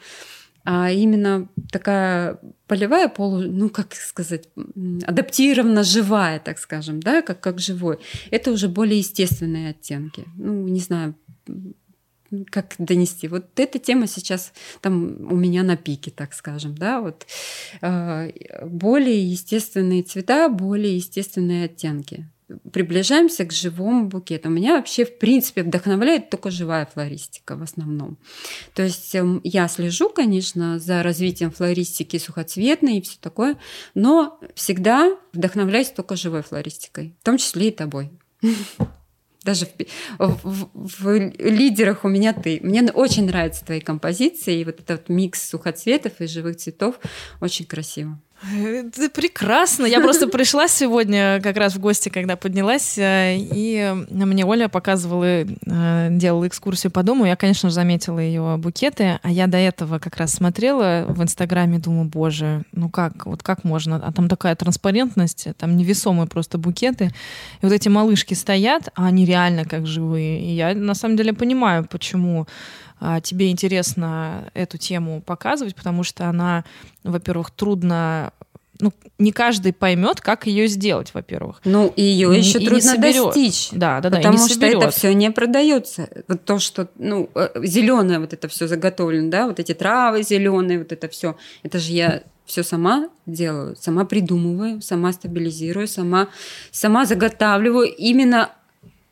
А именно такая полевая полу, ну как сказать, адаптированно живая, так скажем, да, как, как живой. Это уже более естественные оттенки. Ну, не знаю, как донести. Вот эта тема сейчас там у меня на пике, так скажем, да, вот э, более естественные цвета, более естественные оттенки. Приближаемся к живому букету. Меня вообще, в принципе, вдохновляет только живая флористика в основном. То есть эм, я слежу, конечно, за развитием флористики сухоцветной и все такое, но всегда вдохновляюсь только живой флористикой, в том числе и тобой. [LAUGHS] даже в, в, в лидерах у меня ты. Мне очень нравятся твои композиции, и вот этот микс сухоцветов и живых цветов очень красиво. Это прекрасно. Я просто пришла сегодня как раз в гости, когда поднялась, э, и мне Оля показывала, э, делала экскурсию по дому. Я, конечно заметила ее букеты, а я до этого как раз смотрела в Инстаграме, думаю, боже, ну как, вот как можно? А там такая транспарентность, там невесомые просто букеты. И вот эти малышки стоят, а они реально как живые. И я на самом деле понимаю, почему тебе интересно эту тему показывать, потому что она, во-первых, трудно ну, не каждый поймет, как ее сделать, во-первых. Ну, и ее еще и трудно достичь. Да, да, да. Потому что это все не продается. Вот то, что, ну, э, зеленое вот это все заготовлено, да, вот эти травы зеленые, вот это все. Это же я все сама делаю, сама придумываю, сама стабилизирую, сама, сама заготавливаю именно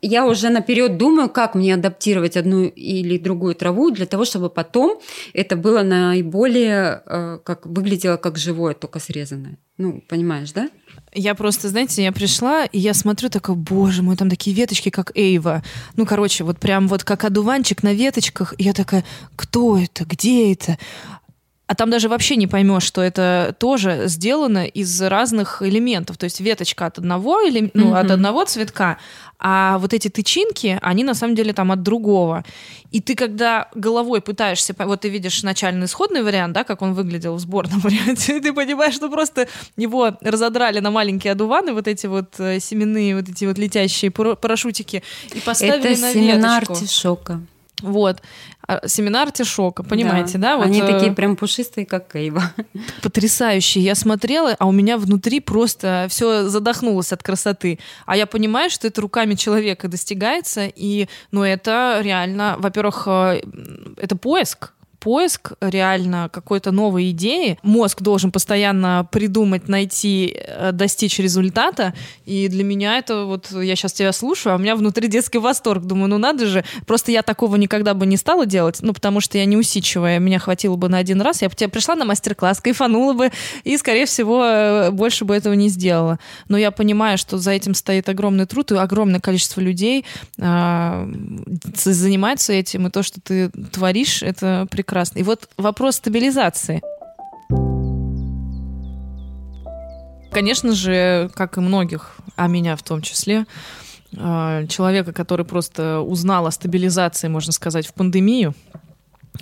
я уже наперед думаю, как мне адаптировать одну или другую траву для того, чтобы потом это было наиболее, э, как выглядело как живое, только срезанное. Ну, понимаешь, да? Я просто, знаете, я пришла, и я смотрю, такая, боже мой, там такие веточки, как Эйва. Ну, короче, вот прям вот как одуванчик на веточках. И я такая, кто это, где это? А там даже вообще не поймешь, что это тоже сделано из разных элементов. То есть веточка от одного, или, ну, mm-hmm. от одного цветка, а вот эти тычинки, они на самом деле там от другого. И ты когда головой пытаешься, вот ты видишь начальный исходный вариант, да, как он выглядел в сборном [LAUGHS] варианте, ты понимаешь, что просто его разодрали на маленькие одуваны, вот эти вот э, семенные, вот эти вот летящие парашютики, и поставили Это на семена артишока. Вот. А, семена артишока, понимаете, да? да? Вот, Они э, такие прям пушистые, как Эйва. Потрясающие. Я смотрела, а у меня внутри просто все задохнулось от красоты. А я понимаю, что это руками человека достигается, и, ну, это реально, во-первых, э, это поиск, поиск реально какой-то новой идеи. Мозг должен постоянно придумать, найти, э, достичь результата. И для меня это вот, я сейчас тебя слушаю, а у меня внутри детский восторг. Думаю, ну надо же. Просто я такого никогда бы не стала делать, ну потому что я не усидчивая. Меня хватило бы на один раз. Я бы тебе пришла на мастер-класс, кайфанула бы и, скорее всего, э, больше бы этого не сделала. Но я понимаю, что за этим стоит огромный труд и огромное количество людей э, занимается этим. И то, что ты творишь, это прекрасно прекрасно. И вот вопрос стабилизации. Конечно же, как и многих, а меня в том числе, а, человека, который просто узнал о стабилизации, можно сказать, в пандемию,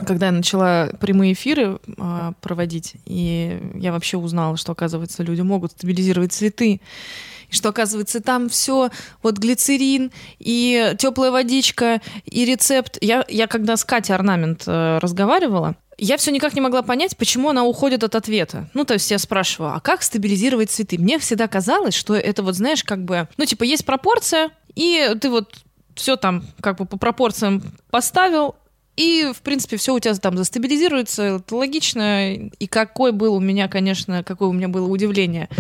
когда я начала прямые эфиры э, проводить, и я вообще узнала, что, оказывается, люди могут стабилизировать цветы, и что, оказывается, там все, вот глицерин и теплая водичка и рецепт. Я, я когда с Катей Орнамент э, разговаривала, я все никак не могла понять, почему она уходит от ответа. Ну, то есть я спрашиваю, а как стабилизировать цветы? Мне всегда казалось, что это вот, знаешь, как бы, ну, типа, есть пропорция, и ты вот все там как бы по пропорциям поставил, и, в принципе, все у тебя там застабилизируется, это логично. И какой был у меня, конечно, какое у меня было удивление,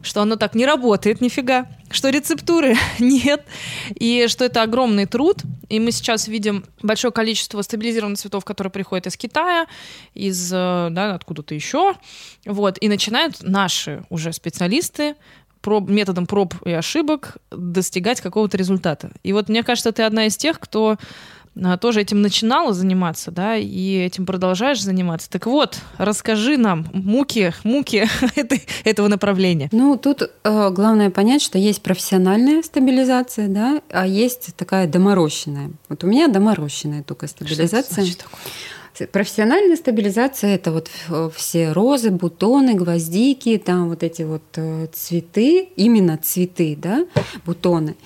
что оно так не работает нифига, что рецептуры [LAUGHS] нет, и что это огромный труд. И мы сейчас видим большое количество стабилизированных цветов, которые приходят из Китая, из, э, да, откуда-то еще. Вот, и начинают наши уже специалисты проб, методом проб и ошибок достигать какого-то результата. И вот мне кажется, ты одна из тех, кто тоже этим начинала заниматься, да, и этим продолжаешь заниматься. Так вот, расскажи нам муки, муки [LAUGHS] этой, этого направления. Ну, тут э, главное понять, что есть профессиональная стабилизация, да, а есть такая доморощенная. Вот у меня доморощенная только стабилизация. Что это такое? Профессиональная стабилизация это вот все розы, бутоны, гвоздики, там вот эти вот э, цветы, именно цветы, да, бутоны.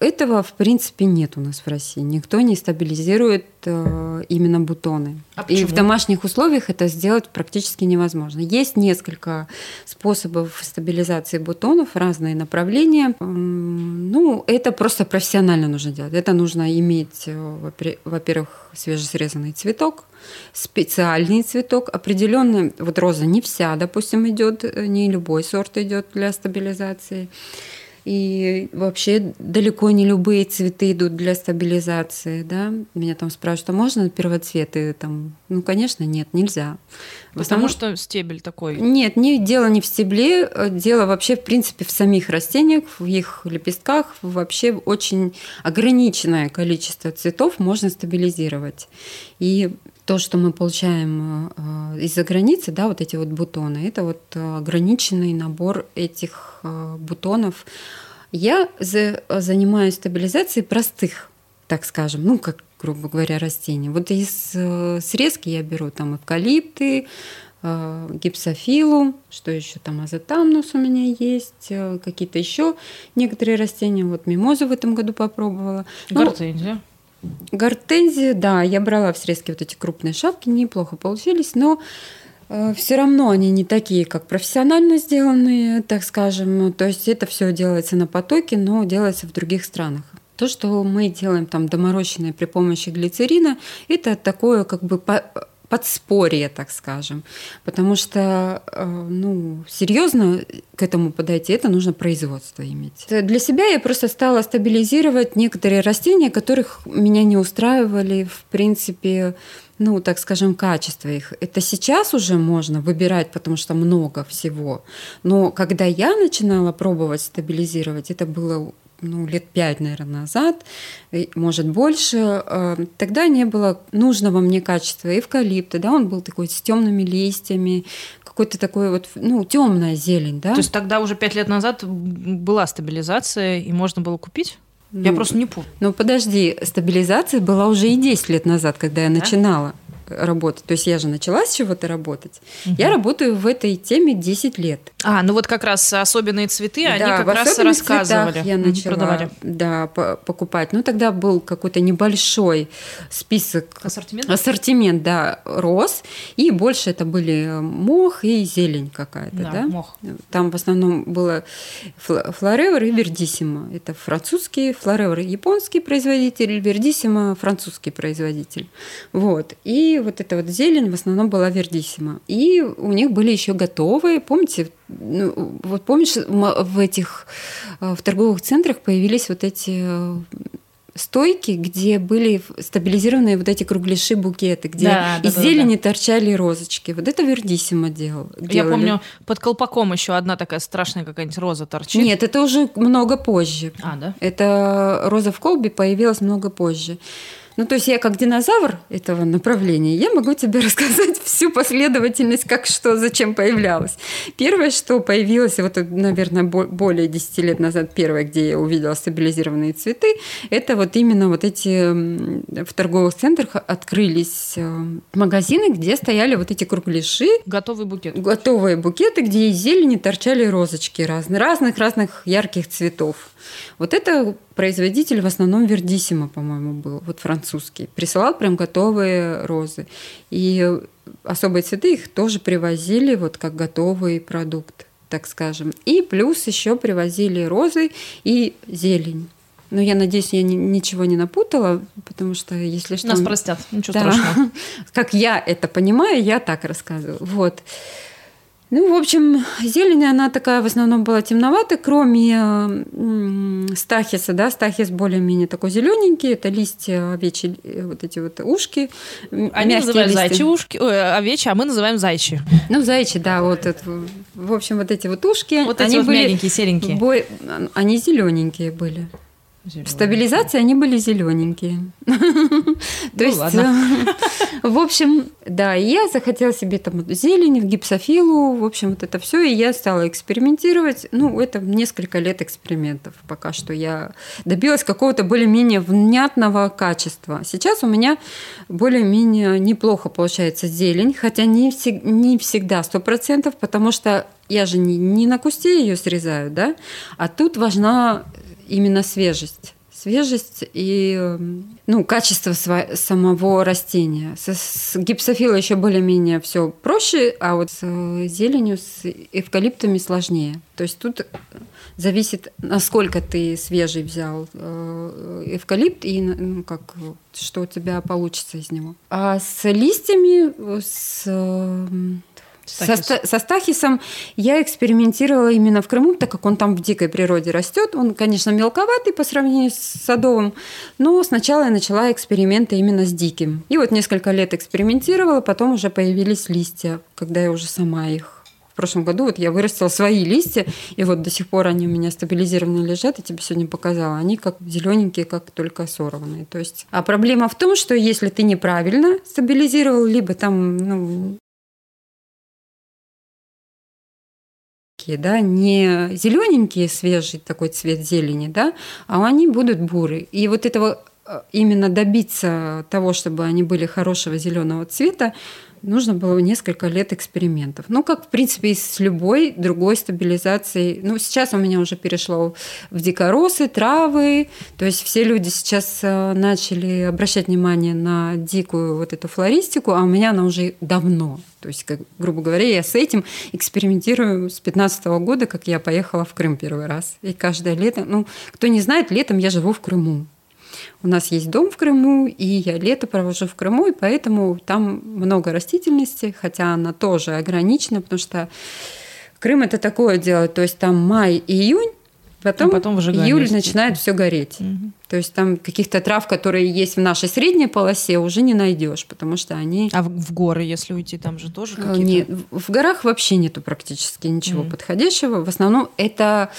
Этого, в принципе, нет у нас в России. Никто не стабилизирует э, именно бутоны. А И в домашних условиях это сделать практически невозможно. Есть несколько способов стабилизации бутонов, разные направления. Ну, это просто профессионально нужно делать. Это нужно иметь, э, во-первых, свежесрезанный цветок, специальный цветок, определенный. Вот роза не вся, допустим, идет, э, не любой сорт идет для стабилизации. И вообще далеко не любые цветы идут для стабилизации, да. Меня там спрашивают, а можно первоцветы? Там, ну, конечно, нет, нельзя. Потому основном... что стебель такой? Нет, не, дело не в стебле, э, дело вообще, в принципе, в самих растениях, в их лепестках. Вообще очень ограниченное количество цветов можно стабилизировать. И то, что мы получаем э, из-за границы, да, вот эти вот бутоны, это вот э, ограниченный набор этих э, бутонов. Я за, занимаюсь стабилизацией простых, так скажем, ну, как, грубо говоря, растений. Вот из срезки я беру там эвкалипты, гипсофилу, что еще там азотамнус у меня есть, какие-то еще некоторые растения. Вот мимозу в этом году попробовала. Гортензия. Ну, Гортензия, да, я брала в срезке вот эти крупные шапки, неплохо получились, но э, все равно они не такие, как профессионально сделанные, так скажем. То есть это все делается на потоке, но делается в других странах. То, что мы делаем там доморощенное при помощи глицерина, это такое как бы подспорье, так скажем. Потому что, э, ну, серьезно к этому подойти, это нужно производство иметь. Для себя я просто стала стабилизировать некоторые растения, которых меня не устраивали, в принципе, ну, так скажем, качество их. Это сейчас уже можно выбирать, потому что много всего. Но когда я начинала пробовать стабилизировать, это было ну, лет пять, наверное, назад, может больше, э, тогда не было нужного мне качества эвкалипта, да, он был такой с темными листьями, какой-то такой вот, ну, темная зелень, да. То есть тогда уже пять лет назад была стабилизация, и можно было купить? Ну, я просто не помню. Ну, подожди, стабилизация была уже и 10 лет назад, когда я да? начинала работать. То есть я же начала с чего-то работать. Угу. Я работаю в этой теме 10 лет. А, ну вот как раз особенные цветы, да, они как раз рассказывали. я начала продавали. Да, покупать. Ну тогда был какой-то небольшой список. Ассортимент? Ассортимент, да, роз. И больше это были мох и зелень какая-то, да? да? мох. Там в основном было флоревр и вердиссимо. Это французский, флоревр японский производитель, вердиссимо французский производитель. Вот. И вот эта вот зелень в основном была вердиссима. И у них были еще готовые, помните, ну, вот помнишь, в этих э, в торговых центрах появились вот эти э, стойки, где были стабилизированные вот эти кругляши букеты, где да, из да, зелени да. торчали розочки. Вот это Вердиссимо делал. Я помню, под колпаком еще одна такая страшная какая-нибудь роза торчит. Нет, это уже много позже. А, да? Это роза в колбе появилась много позже. Ну, то есть я как динозавр этого направления, я могу тебе [LAUGHS] рассказать всю последовательность, как что, зачем появлялось. Первое, что появилось, вот, наверное, более 10 лет назад, первое, где я увидела стабилизированные цветы, это вот именно вот эти в торговых центрах открылись э, магазины, где стояли вот эти кругляши. Готовый букет. Готовые букеты, где из зелени торчали розочки разных, разных-разных ярких цветов. Вот это производитель в основном Вердиссимо, по-моему, был, вот французский. Присылал прям готовые розы. И особые цветы их тоже привозили вот как готовый продукт, так скажем. И плюс еще привозили розы и зелень. Но я надеюсь, я ни, ничего не напутала, потому что если что... Нас простят, ничего да, страшного. [LAUGHS] Как я это понимаю, я так рассказываю. Вот. Ну, в общем, зелень, она такая в основном была темноватая, кроме стахиса, да, стахис более-менее такой зелененький, это листья овечьи, э, вот эти вот ушки. Они называют листья. зайчи ушки, ой, овечьи, а мы называем зайчи. Ну, зайчи, да, вот это, в общем, вот эти вот ушки. Вот они эти вот были, мягенькие, серенькие. Бо... Они зелененькие были. Зелёные. Стабилизация они были зелененькие. [LAUGHS] То есть, в общем, да, я захотела себе там зелень, гипсофилу, в общем, вот это все, и я стала экспериментировать. Ну, это несколько лет экспериментов, пока что я добилась какого-то более-менее внятного качества. Сейчас у меня более-менее неплохо получается зелень, хотя не, не всегда сто процентов, потому что я же не, не на кусте ее срезаю, да, а тут важна именно свежесть свежесть и ну, качество самого растения. С, с гипсофилой еще более-менее все проще, а вот с зеленью, с эвкалиптами сложнее. То есть тут зависит, насколько ты свежий взял э, эвкалипт и ну, как, что у тебя получится из него. А с листьями, с Стахис. Со, со стахисом я экспериментировала именно в Крыму, так как он там в дикой природе растет. Он, конечно, мелковатый по сравнению с садовым, но сначала я начала эксперименты именно с диким. И вот несколько лет экспериментировала, потом уже появились листья, когда я уже сама их в прошлом году вот я вырастила свои листья, и вот до сих пор они у меня стабилизированно лежат, я тебе сегодня показала. Они как зелененькие, как только сорванные. То есть, а проблема в том, что если ты неправильно стабилизировал, либо там ну, да, не зелененькие, свежий такой цвет зелени, да, а они будут бурые. И вот этого э, именно добиться того, чтобы они были хорошего зеленого цвета, нужно было несколько лет экспериментов. Ну, как, в принципе, и с любой другой стабилизацией. Ну, сейчас у меня уже перешло в дикоросы, травы. То есть все люди сейчас э, начали обращать внимание на дикую вот эту флористику, а у меня она уже давно. То есть, как, грубо говоря, я с этим экспериментирую с 15 года, как я поехала в Крым первый раз. И каждое лето, ну, кто не знает, летом я живу в Крыму. У нас есть дом в Крыму, и я лето провожу в Крыму, и поэтому там много растительности, хотя она тоже ограничена, потому что Крым это такое дело, то есть там май и июнь, потом, а потом июль начинает все гореть. Угу. То есть там каких-то трав, которые есть в нашей средней полосе, уже не найдешь, потому что они... А в горы, если уйти, там же тоже э, какие-то... Нет, в горах вообще нету практически ничего mm. подходящего. В основном это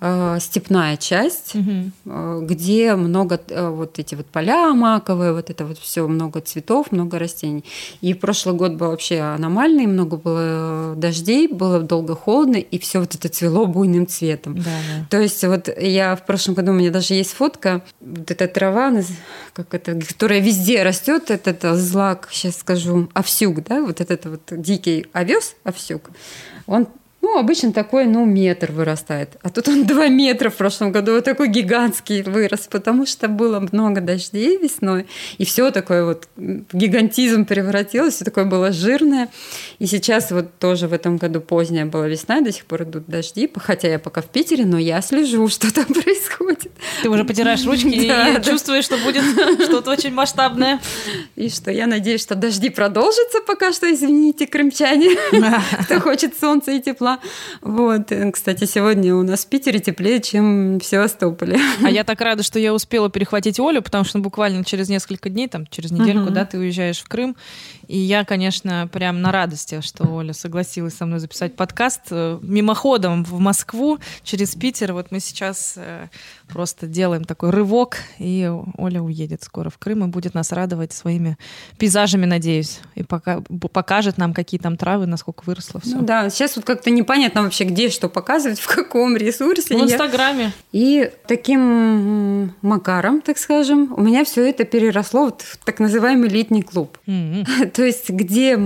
э, степная часть, mm-hmm. э, где много э, вот эти вот поля маковые, вот это вот все много цветов, много растений. И прошлый год был вообще аномальный, много было дождей, было долго холодно, и все вот это цвело буйным цветом. Да, да. То есть вот я в прошлом году, у меня даже есть фотка, вот эта трава, как это, которая везде растет, этот злак, сейчас скажу, овсюк, да, вот этот вот дикий овес, овсюк, он ну, обычно такой, ну, метр вырастает. А тут он [LAUGHS] два метра в прошлом году, вот такой гигантский вырос, потому что было много дождей весной, и все такое вот гигантизм превратилось, все такое было жирное. И сейчас вот тоже в этом году поздняя была весна, и до сих пор идут дожди, хотя я пока в Питере, но я слежу, [LAUGHS] что там происходит. Ты уже потираешь ручки и [LAUGHS] чувствуешь, что будет что-то очень масштабное. И что я надеюсь, что дожди продолжатся пока что, извините, крымчане, кто хочет солнца и тепла. Вот. Кстати, сегодня у нас в Питере теплее, чем в Севастополе. А я так рада, что я успела перехватить Олю, потому что буквально через несколько дней, там, через недельку, угу. да, ты уезжаешь в Крым. И я, конечно, прям на радости, что Оля согласилась со мной записать подкаст э, мимоходом в Москву через Питер. Вот мы сейчас э, просто делаем такой рывок, и Оля уедет скоро в Крым и будет нас радовать своими пейзажами, надеюсь, и пока, покажет нам, какие там травы, насколько выросло все. Ну да, сейчас вот как-то непонятно вообще, где что показывать, [LAUGHS] в каком ресурсе. В Инстаграме. И таким макаром, так скажем, у меня все это переросло вот в так называемый летний клуб. [LAUGHS] Mm-hmm. То есть, где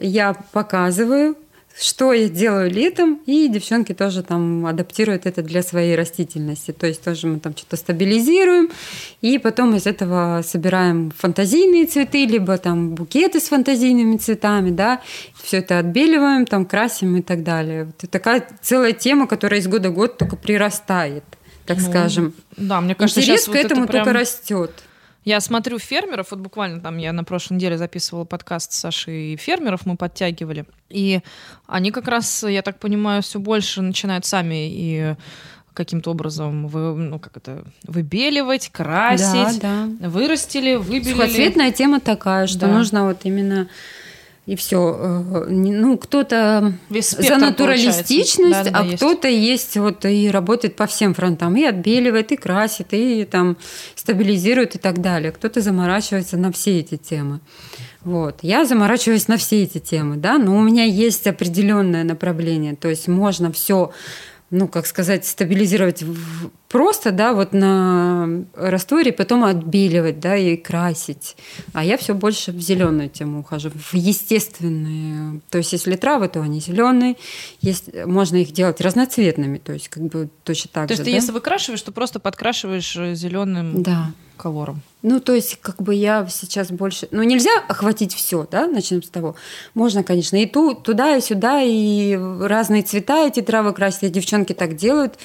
я показываю что я делаю летом, и девчонки тоже там адаптируют это для своей растительности. То есть тоже мы там что-то стабилизируем, и потом из этого собираем фантазийные цветы, либо там букеты с фантазийными цветами, да, все это отбеливаем, там красим и так далее. Вот такая целая тема, которая из года в год только прирастает, так ну, скажем. Да, мне кажется, Интерес к этому вот это прям... только растет. Я смотрю фермеров, вот буквально там я на прошлой неделе записывала подкаст с Сашей фермеров, мы подтягивали. И они как раз, я так понимаю, все больше начинают сами и каким-то образом вы, ну, как это, выбеливать, красить, да, да. вырастили, выбелили. Сухоцветная тема такая, что да. нужно вот именно и все. Э, ну, кто-то за натуралистичность, да, да, а кто-то есть вот и работает по всем фронтам. И отбеливает, и красит, и там стабилизирует и так далее. Кто-то заморачивается на все эти темы. Вот. Я заморачиваюсь на все эти темы, да, но у меня есть определенное направление. То есть можно все ну, как сказать, стабилизировать просто, да, вот на растворе, потом отбеливать, да, и красить. А я все больше в зеленую тему ухожу, в естественные. То есть, если травы, то они зеленые. Есть, можно их делать разноцветными, то есть, как бы точно так то же. То есть, ты, если выкрашиваешь, то просто подкрашиваешь э, зеленым да. Колором. Ну, то есть, как бы я сейчас больше... Ну, нельзя охватить все, да, начнем с того. Можно, конечно, и ту, туда, и сюда, и разные цвета эти травы красить. И девчонки так делают.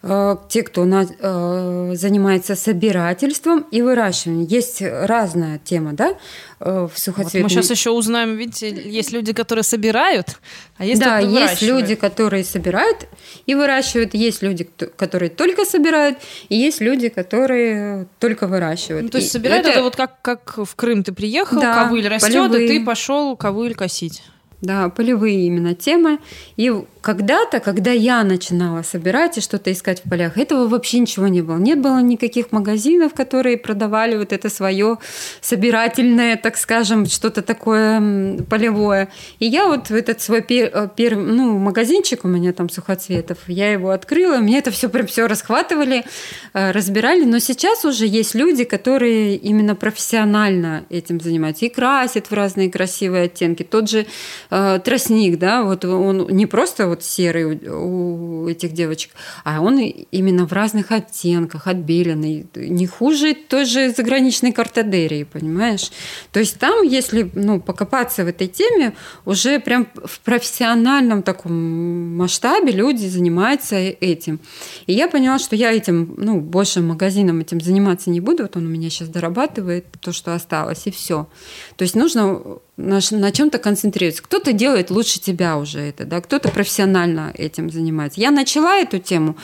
Э, те, кто на, э, занимается собирательством и выращиванием. Есть разная тема, да, э, в сухоцветной. Вот мы сейчас еще узнаем, видите, есть люди, которые собирают, а есть Да, есть люди, которые собирают и выращивают, есть люди, которые только собирают, и есть люди, которые только выращивают. Ну, то есть собирают это... это вот как, как в Крым ты приехал, да, ковыль растет, полевые. и ты пошел ковыль косить. Да, полевые именно темы. И когда-то, когда я начинала собирать и что-то искать в полях, этого вообще ничего не было. Не было никаких магазинов, которые продавали вот это свое собирательное, так скажем, что-то такое полевое. И я вот в этот свой первый, пер, ну, магазинчик у меня там сухоцветов, я его открыла, мне это все прям все расхватывали, э, разбирали. Но сейчас уже есть люди, которые именно профессионально этим занимаются и красят в разные красивые оттенки. Тот же э, тростник, да, вот он не просто вот вот серый у, у этих девочек, а он именно в разных оттенках, отбеленный, не хуже той же заграничной картадерии, понимаешь? То есть там, если ну, покопаться в этой теме, уже прям в профессиональном таком масштабе люди занимаются этим. И я поняла, что я этим, ну, больше магазином этим заниматься не буду, вот он у меня сейчас дорабатывает то, что осталось, и все. То есть нужно на, на чем-то концентрироваться. Кто-то делает лучше тебя уже это, да, кто-то профессионально этим занимается. Я начала эту тему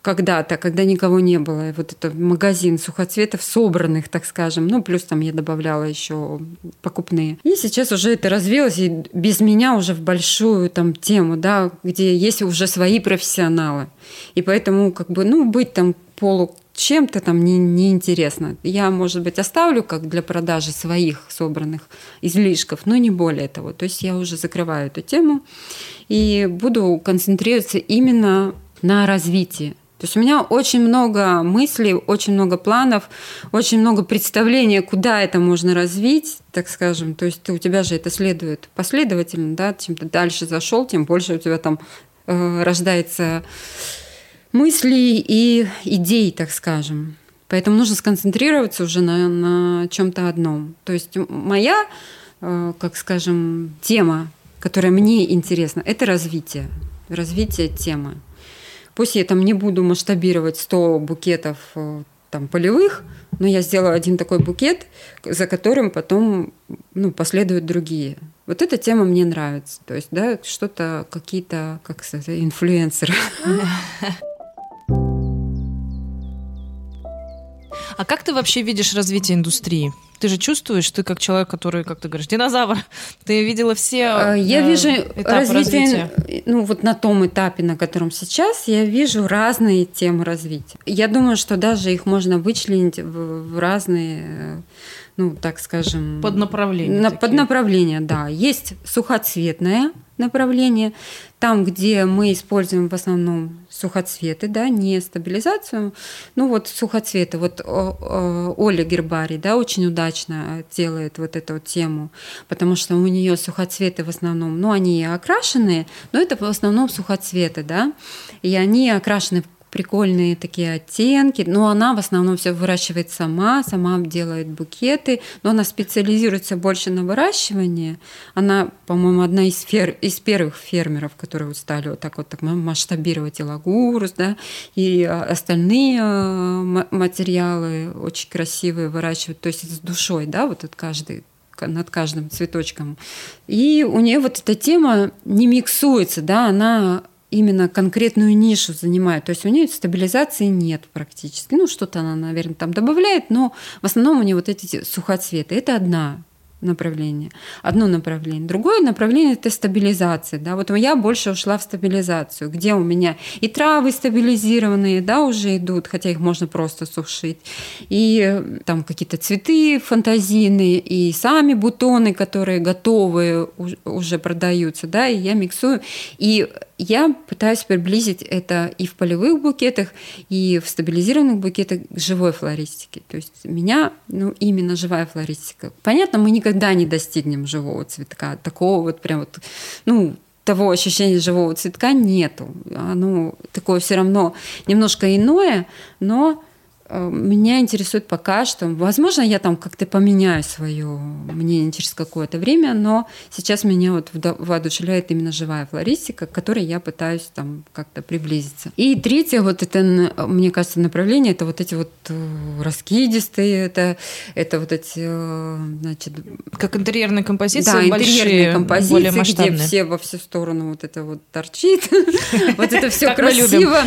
когда-то, когда никого не было. Вот это магазин сухоцветов собранных, так скажем. Ну, плюс там я добавляла еще покупные. И сейчас уже это развилось, и без меня уже в большую там тему, да, где есть уже свои профессионалы. И поэтому как бы, ну, быть там полу чем-то там не, неинтересно. Я, может быть, оставлю как для продажи своих собранных излишков, но не более того. То есть я уже закрываю эту тему и буду концентрироваться именно на развитии. То есть у меня очень много мыслей, очень много планов, очень много представления, куда это можно развить, так скажем. То есть у тебя же это следует последовательно, да, чем ты дальше зашел, тем больше у тебя там э, рождается мыслей и идей, так скажем. Поэтому нужно сконцентрироваться уже на, на чем-то одном. То есть моя, э, как скажем, тема, которая мне интересна, это развитие. Развитие темы. Пусть я там не буду масштабировать 100 букетов э, там, полевых, но я сделаю один такой букет, за которым потом ну, последуют другие. Вот эта тема мне нравится. То есть, да, что-то, какие-то, как сказать, инфлюенсеры. [LAUGHS] А как ты вообще видишь развитие индустрии? Ты же чувствуешь, ты как человек, который, как ты говоришь, динозавр, [LAUGHS] ты видела все а, Я э, вижу развитие, развития. ну вот на том этапе, на котором сейчас, я вижу разные темы развития. Я думаю, что даже их можно вычленить в, в разные ну, так скажем... Под направление. На, под направление, да. Есть сухоцветное направление, там, где мы используем в основном сухоцветы, да, не стабилизацию, ну вот сухоцветы. Вот Оля Гербарий, да, очень удачно делает вот эту тему, потому что у нее сухоцветы в основном, ну они окрашенные, но это в основном сухоцветы, да, и они окрашены прикольные такие оттенки. Но она в основном все выращивает сама, сама делает букеты, но она специализируется больше на выращивании. Она, по-моему, одна из, фер... из первых фермеров, которые вот стали вот так вот так масштабировать и лагурус, да, и остальные э, материалы очень красивые выращивать, то есть с душой, да, вот от каждый над каждым цветочком. И у нее вот эта тема не миксуется, да, она именно конкретную нишу занимает. То есть у нее стабилизации нет практически. Ну, что-то она, наверное, там добавляет, но в основном у нее вот эти сухоцветы. Это одна направление, одно направление. Другое направление – это стабилизация. Да? Вот я больше ушла в стабилизацию, где у меня и травы стабилизированные да, уже идут, хотя их можно просто сушить, и э, там какие-то цветы фантазийные, и сами бутоны, которые готовые уже продаются, да, и я миксую. И я пытаюсь приблизить это и в полевых букетах, и в стабилизированных букетах к живой флористике. То есть меня, ну, именно живая флористика. Понятно, мы никогда не достигнем живого цветка, такого вот прям вот, ну, того ощущения живого цветка нету. Оно такое все равно немножко иное, но меня интересует пока что, возможно, я там как-то поменяю свое мнение через какое-то время, но сейчас меня вот воодушевляет именно живая флористика, к которой я пытаюсь там как-то приблизиться. И третье, вот это, мне кажется, направление, это вот эти вот э, раскидистые, это, это вот эти, э, значит... Как интерьерные композиции Да, интерьерные композиции, где все во всю сторону вот это вот торчит. [LAUGHS] Вот это все красиво,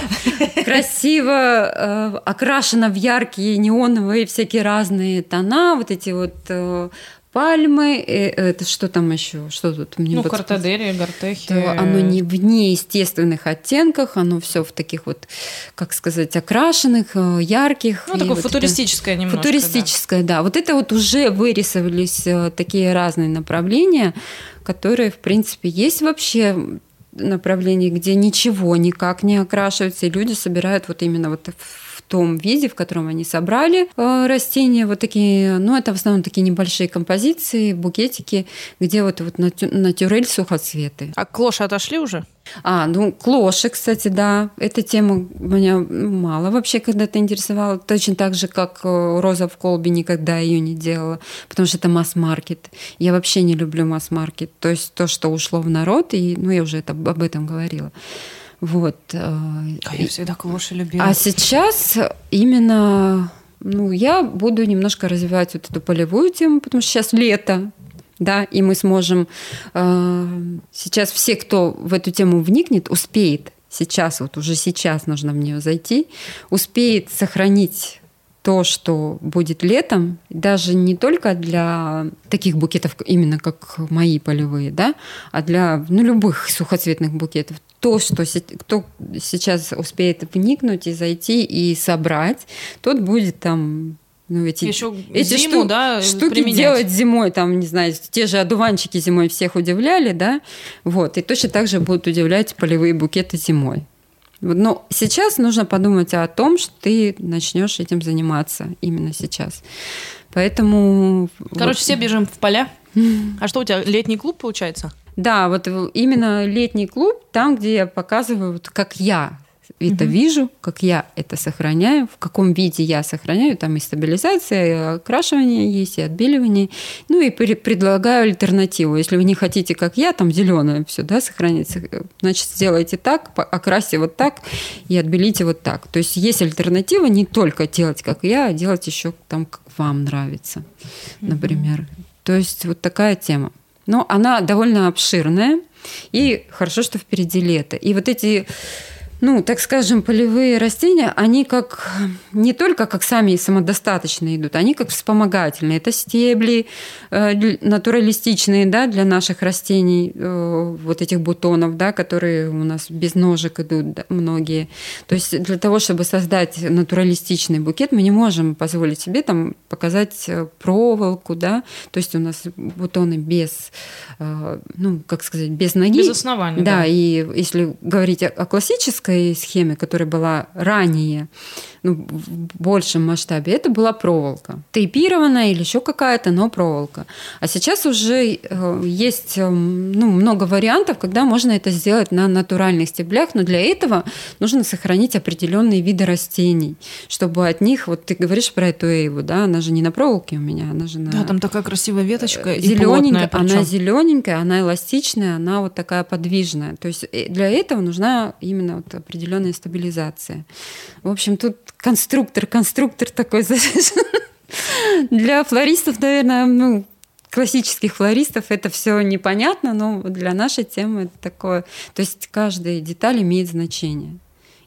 красиво окрашено в яркие неоновые всякие разные тона, вот эти вот э, пальмы, э, это что там еще, что тут мне Ну, картадерия, гортехи. Оно не в неестественных оттенках, оно все в таких вот, как сказать, окрашенных, э, ярких. Ну, такое вот футуристическое это, немножко. Футуристическое, да. да. Вот это вот уже вырисовались такие разные направления, которые, в принципе, есть вообще направлений, где ничего никак не окрашивается, и люди собирают вот именно вот том виде, в котором они собрали э, растения. Вот такие, ну, это в основном такие небольшие композиции, букетики, где вот, вот натюрель сухоцветы. А клоши отошли уже? А, ну, клоши, кстати, да. Эта тема меня мало вообще когда-то интересовала. Точно так же, как э, роза в колбе никогда ее не делала, потому что это масс-маркет. Я вообще не люблю масс-маркет. То есть то, что ушло в народ, и, ну, я уже это, об этом говорила. Вот. Э, а я всегда клоши любила. А сейчас именно ну, я буду немножко развивать вот эту полевую тему, потому что сейчас лето, да, и мы сможем э, сейчас все, кто в эту тему вникнет, успеет сейчас, вот уже сейчас нужно в нее зайти, успеет сохранить то, что будет летом, даже не только для таких букетов, именно как мои полевые, да, а для ну, любых сухоцветных букетов, то, что кто сейчас успеет вникнуть и зайти и собрать, тот будет там ну, эти, Еще эти зиму, штук, да, штуки применять. делать зимой, там, не знаю, те же одуванчики зимой всех удивляли, да, вот, и точно так же будут удивлять полевые букеты зимой. Но сейчас нужно подумать о том, что ты начнешь этим заниматься именно сейчас. Поэтому... Короче, вот. все бежим в поля. [LAUGHS] А что у тебя, летний клуб получается? Да, вот именно летний клуб, там, где я показываю, вот как я это угу. вижу, как я это сохраняю, в каком виде я сохраняю. Там и стабилизация, и окрашивание есть, и отбеливание. Ну и предлагаю альтернативу. Если вы не хотите, как я, там зеленое все, да, сохранится, значит, сделайте так, окрасьте вот так и отбелите вот так. То есть есть альтернатива не только делать, как я, а делать еще там, как вам нравится, например. Угу. То есть вот такая тема. Но она довольно обширная, и хорошо, что впереди лето. И вот эти ну, так скажем, полевые растения, они как не только как сами самодостаточные идут, они как вспомогательные. Это стебли э, натуралистичные да, для наших растений, э, вот этих бутонов, да, которые у нас без ножек идут да, многие. То есть для того, чтобы создать натуралистичный букет, мы не можем позволить себе там показать э, проволоку, да, то есть у нас бутоны без, э, ну, как сказать, без ноги. Без основания. Да, да. и если говорить о классической классической схеме, которая была ранее, ну, в большем масштабе, это была проволока. Тейпированная или еще какая-то, но проволока. А сейчас уже э, есть э, ну, много вариантов, когда можно это сделать на натуральных стеблях, но для этого нужно сохранить определенные виды растений, чтобы от них, вот ты говоришь про эту эйву, да, она же не на проволоке у меня, она же на... Да, там такая красивая веточка зелененькая, она зелененькая, она эластичная, она вот такая подвижная. То есть э, для этого нужна именно вот определенная стабилизация. В общем, тут конструктор, конструктор такой. [LAUGHS] Для флористов, наверное, ну, классических флористов это все непонятно, но для нашей темы это такое. То есть каждая деталь имеет значение.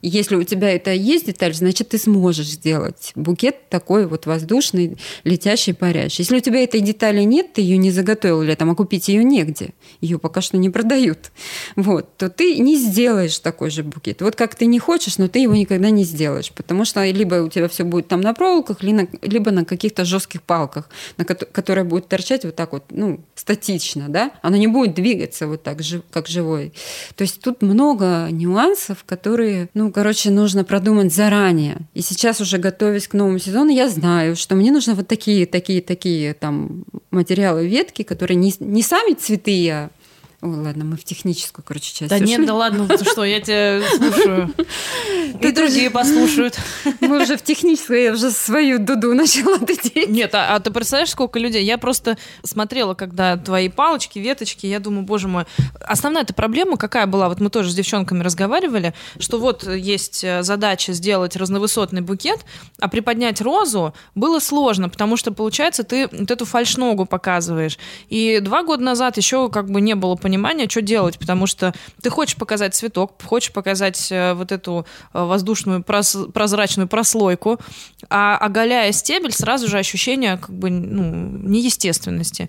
Если у тебя это есть деталь, значит, ты сможешь сделать букет такой вот воздушный, летящий, парящий. Если у тебя этой детали нет, ты ее не заготовил летом, а купить ее негде, ее пока что не продают, вот, то ты не сделаешь такой же букет. Вот как ты не хочешь, но ты его никогда не сделаешь, потому что либо у тебя все будет там на проволоках, либо на каких-то жестких палках, на которые будут торчать вот так вот, ну, статично, да, оно не будет двигаться вот так, как живой. То есть тут много нюансов, которые, ну, короче, нужно продумать заранее. И сейчас уже готовясь к новому сезону, я знаю, что мне нужно вот такие, такие, такие там материалы ветки, которые не, не сами цветы я Ой, ладно, мы в техническую, короче, часть Да ушли. нет, да ладно, ты что, я тебя [LAUGHS] слушаю. И другие послушают. [LAUGHS] Мы уже в техническую, я уже свою дуду начала дудеть. Нет, а, а ты представляешь, сколько людей? Я просто смотрела, когда твои палочки, веточки, я думаю, боже мой. Основная эта проблема какая была? Вот мы тоже с девчонками разговаривали, что вот есть э, задача сделать разновысотный букет, а приподнять розу было сложно, потому что, получается, ты вот эту фальшногу показываешь. И два года назад еще как бы не было понимания, понимания, что делать, потому что ты хочешь показать цветок, хочешь показать э, вот эту э, воздушную прозрачную прослойку, а оголяя стебель, сразу же ощущение как бы ну, неестественности.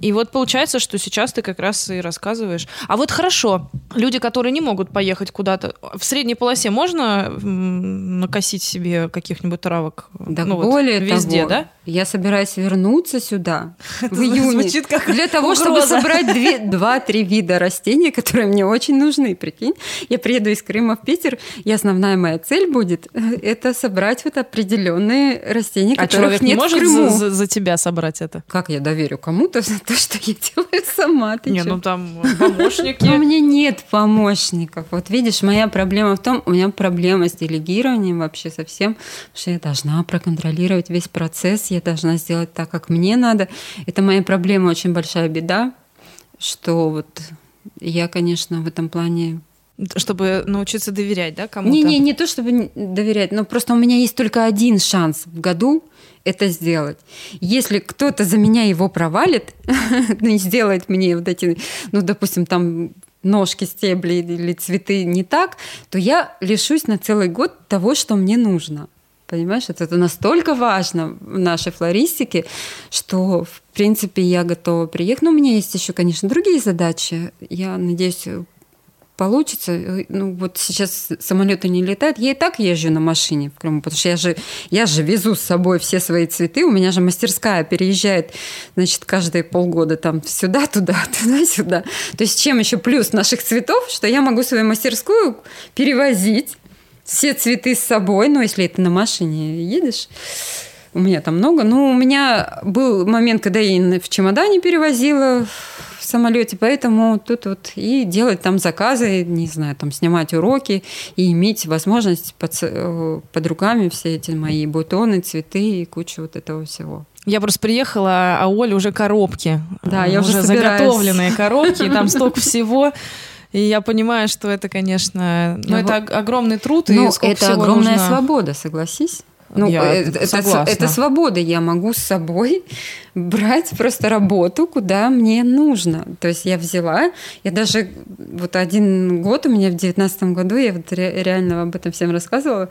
И вот получается, что сейчас ты как раз и рассказываешь. А вот хорошо, люди, которые не могут поехать куда-то, в средней полосе можно накосить себе каких-нибудь травок? Да ну, более вот, везде, того, да? Я собираюсь вернуться сюда [LAUGHS] в июне для того, чтобы собрать два-три три вида растений, которые мне очень нужны, прикинь. Я приеду из Крыма в Питер, и основная моя цель будет э, это собрать вот определенные растения, а которых нет не может в Крыму. За, за тебя собрать это? Как я доверю кому-то за то, что я делаю сама? Ты не, чё? ну там помощники. Но у меня нет помощников. Вот видишь, моя проблема в том, у меня проблема с делегированием вообще совсем, что я должна проконтролировать весь процесс, я должна сделать так, как мне надо. Это моя проблема, очень большая беда что вот я, конечно, в этом плане чтобы научиться доверять, да, кому-то? Не, не, не то, чтобы доверять, но просто у меня есть только один шанс в году это сделать. Если кто-то за меня его провалит, [LAUGHS] ну и сделает мне вот эти, ну, допустим, там ножки, стебли или цветы не так, то я лишусь на целый год того, что мне нужно. Понимаешь, это, настолько важно в нашей флористике, что, в принципе, я готова приехать. Но у меня есть еще, конечно, другие задачи. Я надеюсь, получится. Ну, вот сейчас самолеты не летают. Я и так езжу на машине в Крыму, потому что я же, я же везу с собой все свои цветы. У меня же мастерская переезжает, значит, каждые полгода там сюда, туда, [LAUGHS] туда, сюда. То есть чем еще плюс наших цветов, что я могу свою мастерскую перевозить все цветы с собой, ну, если это на машине едешь, у меня там много. Ну, у меня был момент, когда я в чемодане перевозила в самолете, поэтому тут вот и делать там заказы, не знаю, там снимать уроки и иметь возможность под, э, под руками все эти мои бутоны, цветы и кучу вот этого всего. Я просто приехала, а Оля уже коробки. Да, я уже, уже заготовленные коробки, и там [LAUGHS] столько всего. И я понимаю, что это, конечно, ну, это огромный труд. Ну, и это огромная нужно... свобода, согласись. Ну, я э, это, согласна. это свобода. Я могу с собой [LAUGHS] брать просто работу, куда мне нужно. То есть я взяла, я даже вот один год у меня в девятнадцатом году, я вот реально об этом всем рассказывала,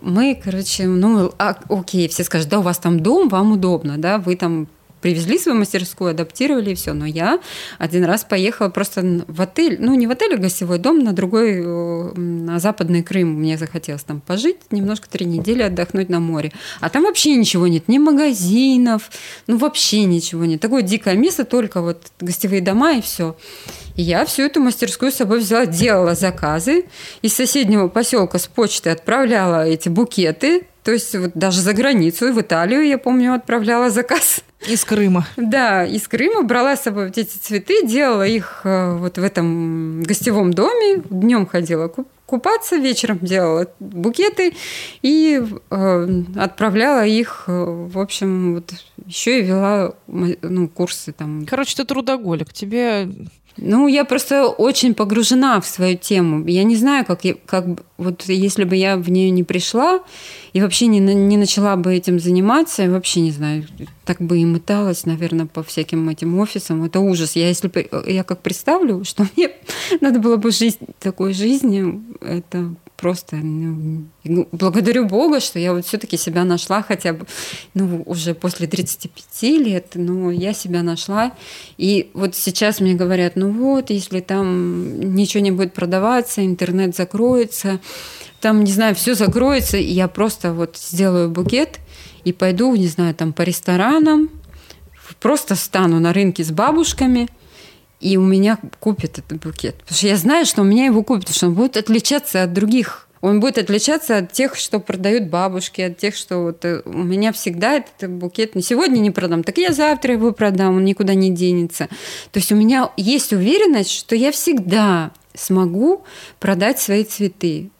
мы, короче, ну, а, окей, все скажут, да, у вас там дом, вам удобно, да, вы там привезли свою мастерскую, адаптировали и все. Но я один раз поехала просто в отель, ну не в отель, а гостевой дом на другой, э, на Западный Крым. Мне захотелось там пожить, немножко три недели отдохнуть на море. А там вообще ничего нет, ни магазинов, ну вообще ничего нет. Такое дикое место, только вот гостевые дома и все. И я всю эту мастерскую с собой взяла, делала заказы. Из соседнего поселка с почты отправляла эти букеты. То есть вот даже за границу, в Италию, я помню, отправляла заказ. Из Крыма. Да, из Крыма брала с собой вот эти цветы, делала их э, вот в этом гостевом доме. Днем ходила купаться, вечером делала букеты и э, отправляла их, э, в общем, вот еще и вела ну, курсы там. Короче, ты трудоголик. Тебе ну, я просто очень погружена в свою тему. Я не знаю, как, я, как вот если бы я в нее не пришла и вообще не, не начала бы этим заниматься, я вообще не знаю, так бы и моталась, наверное, по всяким этим офисам. Это ужас. Я если бы, я как представлю, что [LAUGHS] мне надо было бы жить такой жизнью, это просто ну, благодарю Бога, что я вот все-таки себя нашла хотя бы, ну, уже после 35 лет, но я себя нашла. И вот сейчас мне говорят, ну вот, если там ничего не будет продаваться, интернет закроется, там, не знаю, все закроется, и я просто вот сделаю букет и пойду, не знаю, там по ресторанам, просто стану на рынке с бабушками, и у меня купят этот букет. Потому что я знаю, что у меня его купят, потому что он будет отличаться от других. Он будет отличаться от тех, что продают бабушки, от тех, что вот э, у меня всегда этот букет не сегодня не продам, так я завтра его продам, он никуда не денется. То есть у меня есть уверенность, что я всегда смогу продать свои цветы.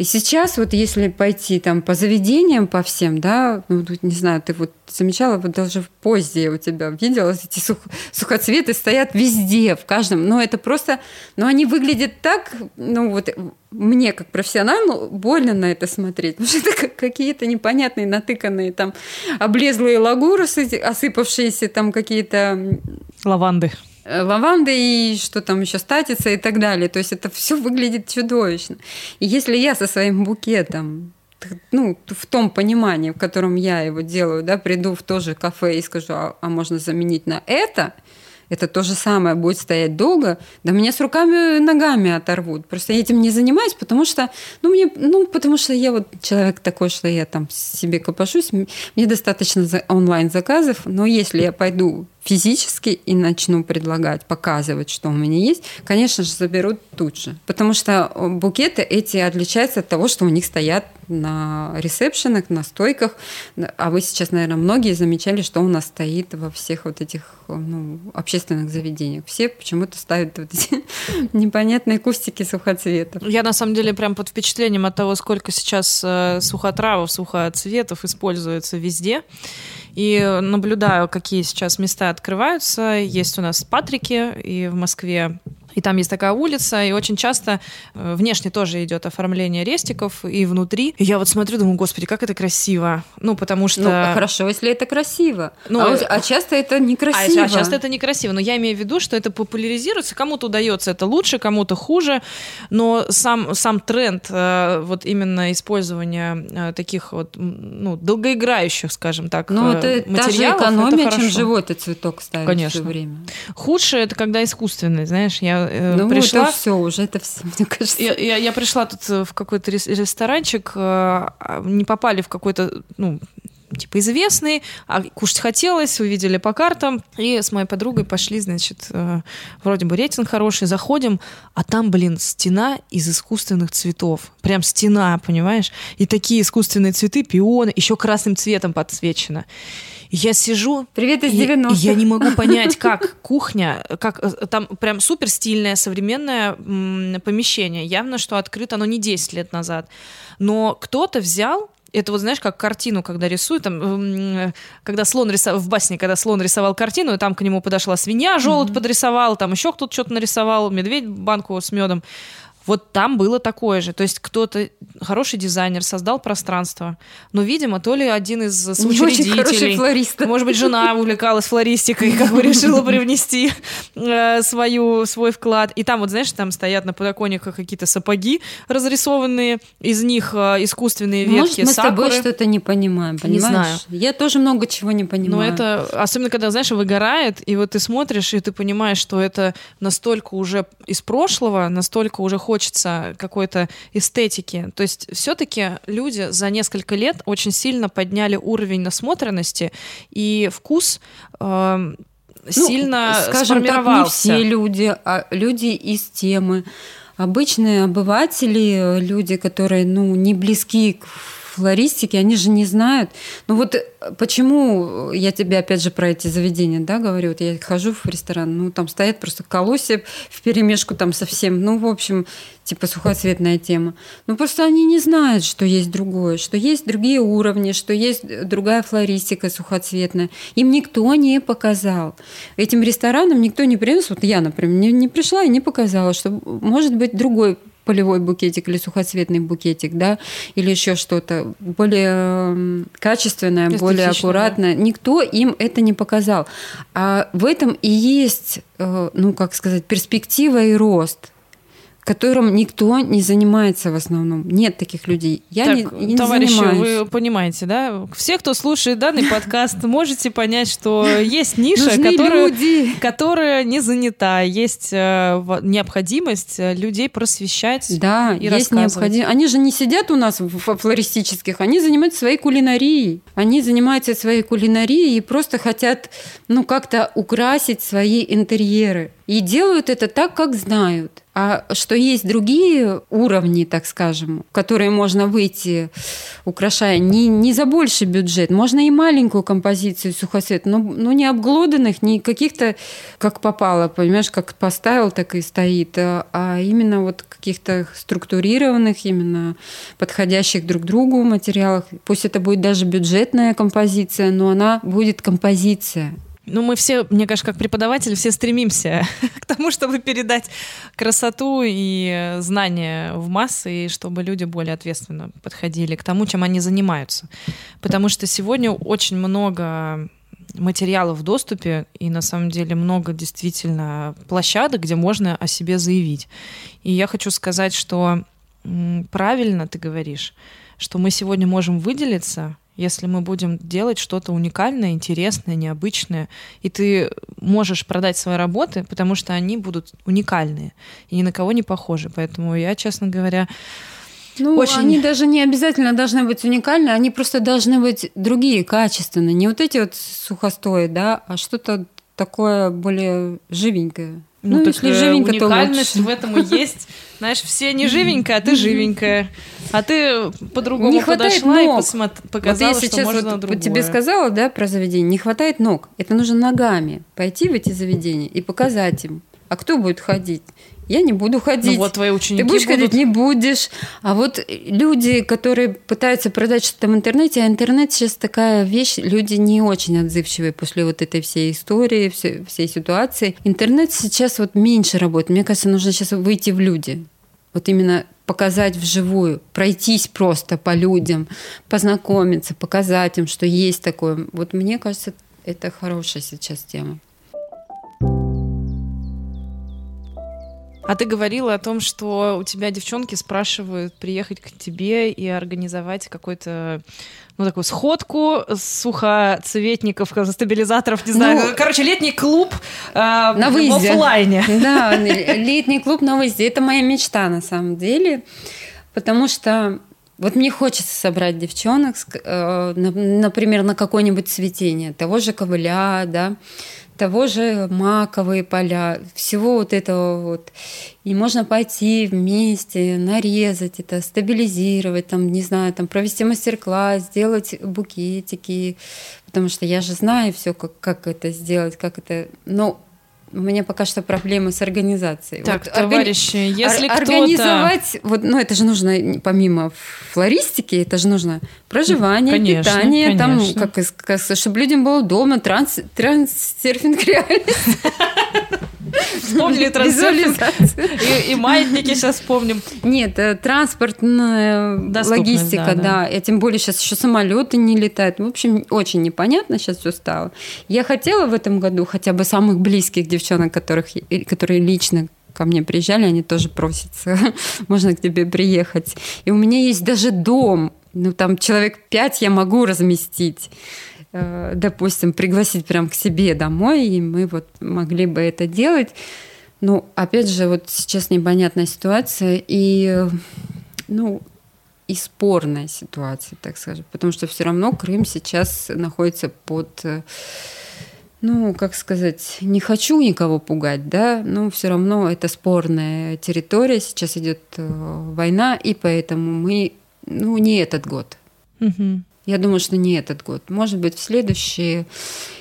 И сейчас вот если пойти там по заведениям, по всем, да, ну, не знаю, ты вот замечала, вот даже в позе у тебя видела, эти сух, сухоцветы стоят везде, в каждом, но это просто, ну, они выглядят так, ну, вот мне как профессионалу больно на это смотреть, потому что это [LAUGHS] какие-то непонятные натыканные там облезлые лагурусы, осыпавшиеся там какие-то... Лаванды. Э, лаванды и что там еще статица и так далее. То есть это все выглядит чудовищно. И если я со своим букетом ну, в том понимании, в котором я его делаю, да, приду в то же кафе и скажу, а, а можно заменить на это, это то же самое будет стоять долго, да меня с руками и ногами оторвут. Просто я этим не занимаюсь, потому что, ну, мне, ну, потому что я вот человек такой, что я там себе копошусь, мне достаточно онлайн-заказов, но если я пойду физически и начну предлагать, показывать, что у меня есть, конечно же, заберут тут же. Потому что э, букеты эти отличаются от того, что у них стоят на ресепшенах, на стойках. А вы сейчас, наверное, многие замечали, что у нас стоит во всех вот этих ну, общественных заведениях. Все почему-то ставят вот эти [LAUGHS] непонятные кустики сухоцветов. Я, на самом деле, прям под впечатлением от того, сколько сейчас э, сухотравов, сухоцветов используется везде и наблюдаю, какие сейчас места открываются. Есть у нас Патрики, и в Москве и там есть такая улица, и очень часто э, внешне тоже идет оформление рестиков, и внутри. И я вот смотрю, думаю, господи, как это красиво. Ну, потому что... Ну, хорошо, если это красиво. Ну, а, а часто это некрасиво. А, а часто это некрасиво. Но я имею в виду, что это популяризируется. Кому-то удается это лучше, кому-то хуже. Но сам, сам тренд э, вот именно использования э, таких вот, ну, долгоиграющих, скажем так, ну, это материалов, та же экономия, это чем живой ты цветок ставишь Конечно. все время. Худшее это когда искусственный, знаешь, я э, ну, пришла... это все, уже это все, [LAUGHS] мне кажется. Я, я, я пришла тут э, в какой-то ресторанчик, э, а, не попали в какой-то, ну, типа известный, а кушать хотелось, увидели по картам, и с моей подругой пошли, значит, э, вроде бы рейтинг хороший, заходим, а там, блин, стена из искусственных цветов, прям стена, понимаешь, и такие искусственные цветы, пионы, еще красным цветом подсвечено я сижу... Привет из 90-х. И, я не могу понять, [LAUGHS] как кухня, как э, там прям супер стильное современное помещение. Явно, что открыто оно не 10 лет назад. Но кто-то взял это вот знаешь, как картину, когда рисуют, там, когда слон рисовал, в басне, когда слон рисовал картину, и там к нему подошла свинья, желудь mm-hmm. подрисовал, там еще кто-то что-то нарисовал, медведь банку с медом. Вот там было такое же. То есть кто-то, хороший дизайнер, создал пространство. Но, видимо, то ли один из соучредителей... Может быть, жена увлекалась флористикой, как бы решила привнести э, свою, свой вклад. И там, вот знаешь, там стоят на подоконниках какие-то сапоги разрисованные, из них э, искусственные ветки Может, мы с тобой что-то не понимаем, понимаешь? Не знаю. Я тоже много чего не понимаю. Но это, особенно когда, знаешь, выгорает, и вот ты смотришь, и ты понимаешь, что это настолько уже из прошлого, настолько уже хочется какой-то эстетики. То есть все-таки люди за несколько лет очень сильно подняли уровень насмотренности и вкус э, сильно ну, скажем сформировался. Так, не все люди, а люди из темы. Обычные обыватели, люди, которые ну, не близки к флористики, они же не знают. Ну вот э, почему я тебе опять же про эти заведения, да, говорю, вот я хожу в ресторан, ну там стоят просто колосья в перемешку там совсем, ну в общем, типа сухоцветная тема. Ну просто они не знают, что есть другое, что есть другие уровни, что есть другая флористика сухоцветная. Им никто не показал. Этим ресторанам никто не принес, вот я, например, не, не пришла и не показала, что может быть другой полевой букетик или сухоцветный букетик, да, или еще что-то более качественное, более аккуратное. Да. Никто им это не показал. А в этом и есть, э, ну, как сказать, перспектива и рост которым никто не занимается в основном. Нет таких людей. Я так, не, не товарищи, занимаюсь. вы понимаете, да? Все, кто слушает данный подкаст, можете понять, что есть ниша, которая, которая не занята. Есть э, необходимость э, людей просвещать. Да, и есть рассказывать. необходимо. Они же не сидят у нас в флористических, они занимаются своей кулинарией. Они занимаются своей кулинарией и просто хотят, ну, как-то украсить свои интерьеры. И делают это так, как знают. А что есть другие уровни, так скажем, которые можно выйти, украшая не, не за больший бюджет. Можно и маленькую композицию сухоцвет, но, но не обглоданных, не каких-то, как попало, понимаешь, как поставил, так и стоит, а, а именно вот каких-то структурированных, именно подходящих друг другу материалах. Пусть это будет даже бюджетная композиция, но она будет композиция. Ну, мы все, мне кажется, как преподаватели, все стремимся [LAUGHS] к тому, чтобы передать красоту и знания в массы, и чтобы люди более ответственно подходили к тому, чем они занимаются. Потому что сегодня очень много материалов в доступе, и на самом деле много действительно площадок, где можно о себе заявить. И я хочу сказать, что правильно ты говоришь, что мы сегодня можем выделиться, если мы будем делать что-то уникальное, интересное, необычное, и ты можешь продать свои работы, потому что они будут уникальные и ни на кого не похожи. Поэтому я, честно говоря, Ну, Очень- они даже не обязательно должны быть уникальны, они просто должны быть другие, качественные. Не вот эти вот сухостои, да, а что-то такое более живенькое. Ну, так, если э, живенько, то лучше. в этом и есть. Знаешь, все не живенькая, а ты живенькая. А ты по-другому Не хватает подошла и ног. посмо- Вот показала, я что сейчас можно вот другое. тебе сказала, да, про заведение, не хватает ног. Это нужно ногами пойти в эти заведения и показать им. А кто будет ходить? Я не буду ходить. Ну вот твои ученики Ты будешь будут. ходить, не будешь. А вот люди, которые пытаются продать что-то в интернете, а интернет сейчас такая вещь, люди не очень отзывчивые после вот этой всей истории, всей, всей ситуации. Интернет сейчас вот меньше работает. Мне кажется, нужно сейчас выйти в люди. Вот именно показать вживую, пройтись просто по людям, познакомиться, показать им, что есть такое. Вот мне кажется, это хорошая сейчас тема. А ты говорила о том, что у тебя девчонки спрашивают приехать к тебе и организовать какой-то, ну, такую сходку сухоцветников, стабилизаторов, не знаю. Ну, Короче, летний клуб э, На в выезде. оффлайне. [LAUGHS] Да, [LAUGHS] летний клуб на выезде. Это моя мечта на самом деле, потому что вот мне хочется собрать девчонок, э, на- например, на какое-нибудь цветение того же ковыля, да, того же маковые поля, всего вот этого вот. И можно пойти вместе, нарезать это, стабилизировать, там, не знаю, там, провести мастер-класс, сделать букетики, потому что я же знаю все, как, как это сделать, как это... Но у меня пока что проблемы с организацией. Так, Вот органи- товарищи, если Ор- кто-то... Организовать, вот, ну это же нужно помимо флористики, это же нужно проживание, Конечно, питание, там, конечно. как, из- как, чтобы людям было удобно, транс, трансерфинг [LAUGHS] реальность, Вспомнили трансерфинг и, и маятники сейчас вспомним. Нет, э, транспортная Доступность, логистика, да, да, да. И тем более сейчас еще самолеты не летают. В общем, очень непонятно сейчас все стало. Я хотела в этом году хотя бы самых близких девчонок, которых, которые лично ко мне приезжали, они тоже просятся, [LAUGHS] можно к тебе приехать. И у меня есть даже дом, ну там человек пять я могу разместить. Э, Допустим, пригласить прям к себе домой, и мы вот могли бы это делать. Ну, опять же, вот сейчас непонятная ситуация, и, ну, и спорная ситуация, так скажем, потому что все равно Крым сейчас находится под, э, ну, как сказать, не хочу никого пугать, да, но все равно это спорная территория, сейчас идет э, война, и поэтому мы, ну, не этот год. Мгм. Я думаю, что не этот год. Может быть, в следующий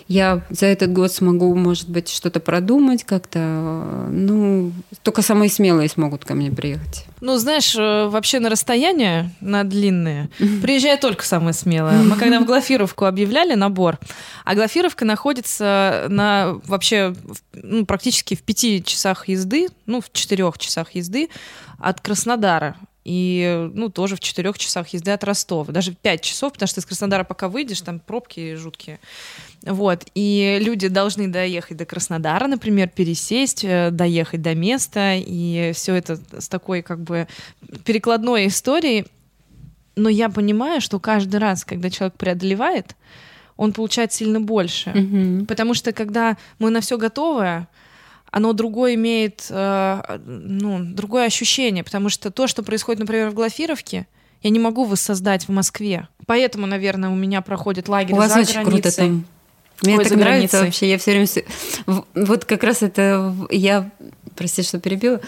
я за этот год смогу, может быть, что-то продумать как-то. Ну, только самые смелые смогут ко мне приехать. Ну, знаешь, э, вообще на расстояние, на длинные, приезжают только самые смелые. Мы когда в Глафировку объявляли набор, а Глафировка находится на вообще ну, практически в пяти часах езды, ну, в четырех часах езды от Краснодара. И, ну, тоже в четырех часах езды от Ростова. Даже пять часов, потому что из Краснодара пока выйдешь, там пробки жуткие. Вот, и люди должны доехать до Краснодара, например, пересесть, э, доехать до места, и все это с такой как бы перекладной историей. Но я понимаю, что каждый раз, когда человек преодолевает, он получает сильно больше. Мгм. Потому что когда мы на все готовы, оно другое имеет, э, ну, другое ощущение, потому что то, что происходит, например, в Глафировке, я не могу воссоздать в Москве. Поэтому, наверное, у меня проходит лагерь У вас за очень границей. круто там. Мне Ой, так нравится границей. вообще. Я все время... Вот как раз это я, прости, что перебила,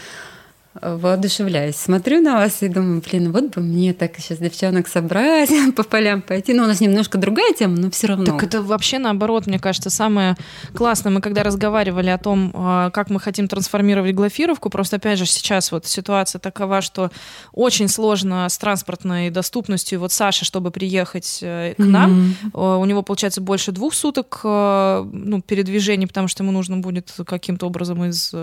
воодушевляюсь. Смотрю на вас и думаю, блин, вот бы мне так сейчас девчонок собрать, [LAUGHS] по полям пойти. Ну, у нас немножко другая тема, но все равно. Так это вообще наоборот, мне кажется, самое классное. Мы когда разговаривали о том, а, как мы хотим трансформировать Глафировку, просто опять же сейчас вот ситуация такова, что очень сложно с транспортной доступностью. Вот Саша, чтобы приехать э, к нам. Э, У него получается больше двух суток э, ну, передвижений, потому что ему нужно будет каким-то образом из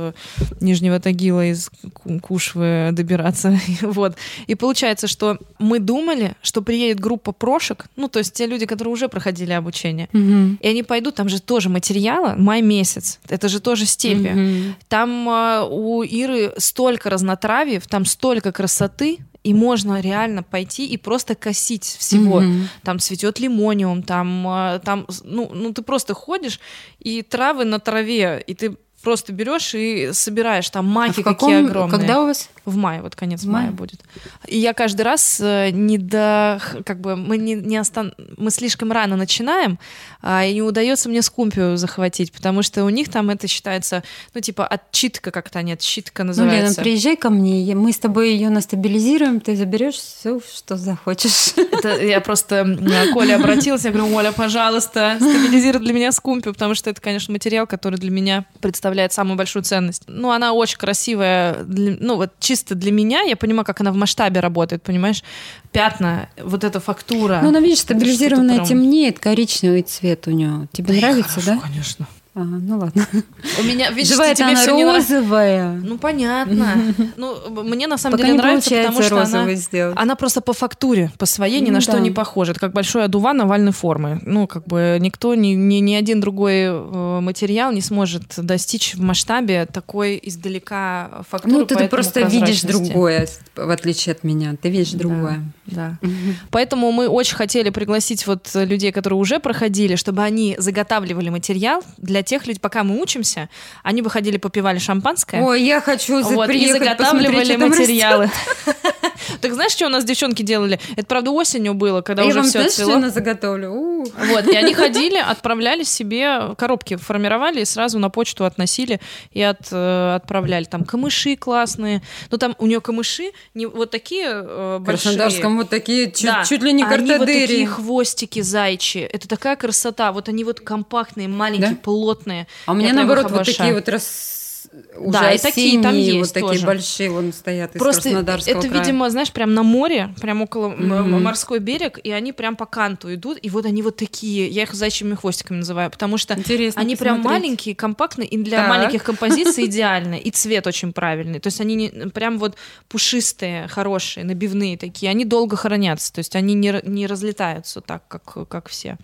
Нижнего Тагила, из Ку- Кушвы добираться. [LAUGHS] вот. И получается, что мы думали, что приедет группа прошек, ну, то есть те люди, которые уже проходили обучение, Мгм. и они пойдут, там же тоже материала, май месяц, это же тоже степи. Мгм. Там э, у Иры столько разнотравьев, там столько красоты, и можно реально пойти и просто косить всего. Мгм. Там цветет лимониум, там, э, там, ну, ну ты просто ходишь и травы на траве, и ты просто берешь и собираешь там А маки какие каком, огромные. когда у вас? В мае, вот конец мая мае? будет. И я каждый раз э, не до, как бы мы не, не остан... мы слишком рано начинаем, а, и не удается мне скумпию захватить, потому что у них там это считается, ну типа отчитка как-то, нет, отчитка Ну, Лена, называется. приезжай ко мне, мы с тобой ее настабилизируем, ты заберешь все, что захочешь. Это я просто м, к Оле обратилась, я говорю, Оля, пожалуйста, стабилизируй для меня скумпию, потому что это, конечно, материал, который для меня представляет самую большую ценность. Ну, она очень красивая, для- ну, вот чисто для меня, я понимаю, как она в масштабе работает, понимаешь? Пятна, вот эта фактура. Ну, она, видишь, стабилизированная прям- темнеет, коричневый цвет у нее. Тебе Да нравится, хорошо, да? конечно. А, ну ладно. У меня, видишь, Живая тебе она не нравится. розовая. Ну, понятно. [LAUGHS] Ну, мне на самом Пока деле не нравится, потому что она... сделать. Она просто по фактуре, по своей ни Ну на что да. не похожа. Это как большой одуван овальной формы. Ну, как бы никто, ни, ни, ни один другой э, материал не сможет достичь в масштабе такой издалека фактуры. Ну, ты, ты просто видишь другое, в отличие от меня. Ты видишь Да. другое. Да. Мгм. Поэтому мы очень хотели пригласить вот людей, которые уже проходили, чтобы они заготавливали материал для тех людей, пока мы учимся, они выходили, попивали шампанское. Ой, я хочу Вот, и заготавливали материалы. [LAUGHS] Так знаешь, что у нас девчонки делали? Это, правда, осенью было, когда. Я уже вам все знаешь, что цвело. я заготовлю? У. Вот, и они ходили, отправляли себе коробки, формировали и сразу на почту относили и от, э, отправляли. Там камыши классные. Ну, там у нее камыши не вот такие э, В большие. Краснодарском вот такие, чуть, Да, чуть ли не а Они вот картадыри. такие хвостики зайчи. Это такая красота. Вот они вот компактные, маленькие, Да? плотные. А у меня наоборот вот такие вот рас... уже Да, и такие там есть вот такие тоже. большие вон стоят из Просто Краснодарского это, края. видимо, знаешь, прям на море, прям около Мгм. морской берег, и они прям по канту идут, и вот они вот такие, я их зайчьими хвостиками называю, потому что Интересно они прям посмотреть. маленькие, компактные, и для Так. маленьких композиций [LAUGHS] идеальны, и цвет очень правильный. То есть они не- прям вот пушистые, хорошие, набивные такие, они долго хранятся, то есть они не, не разлетаются так, как, как все.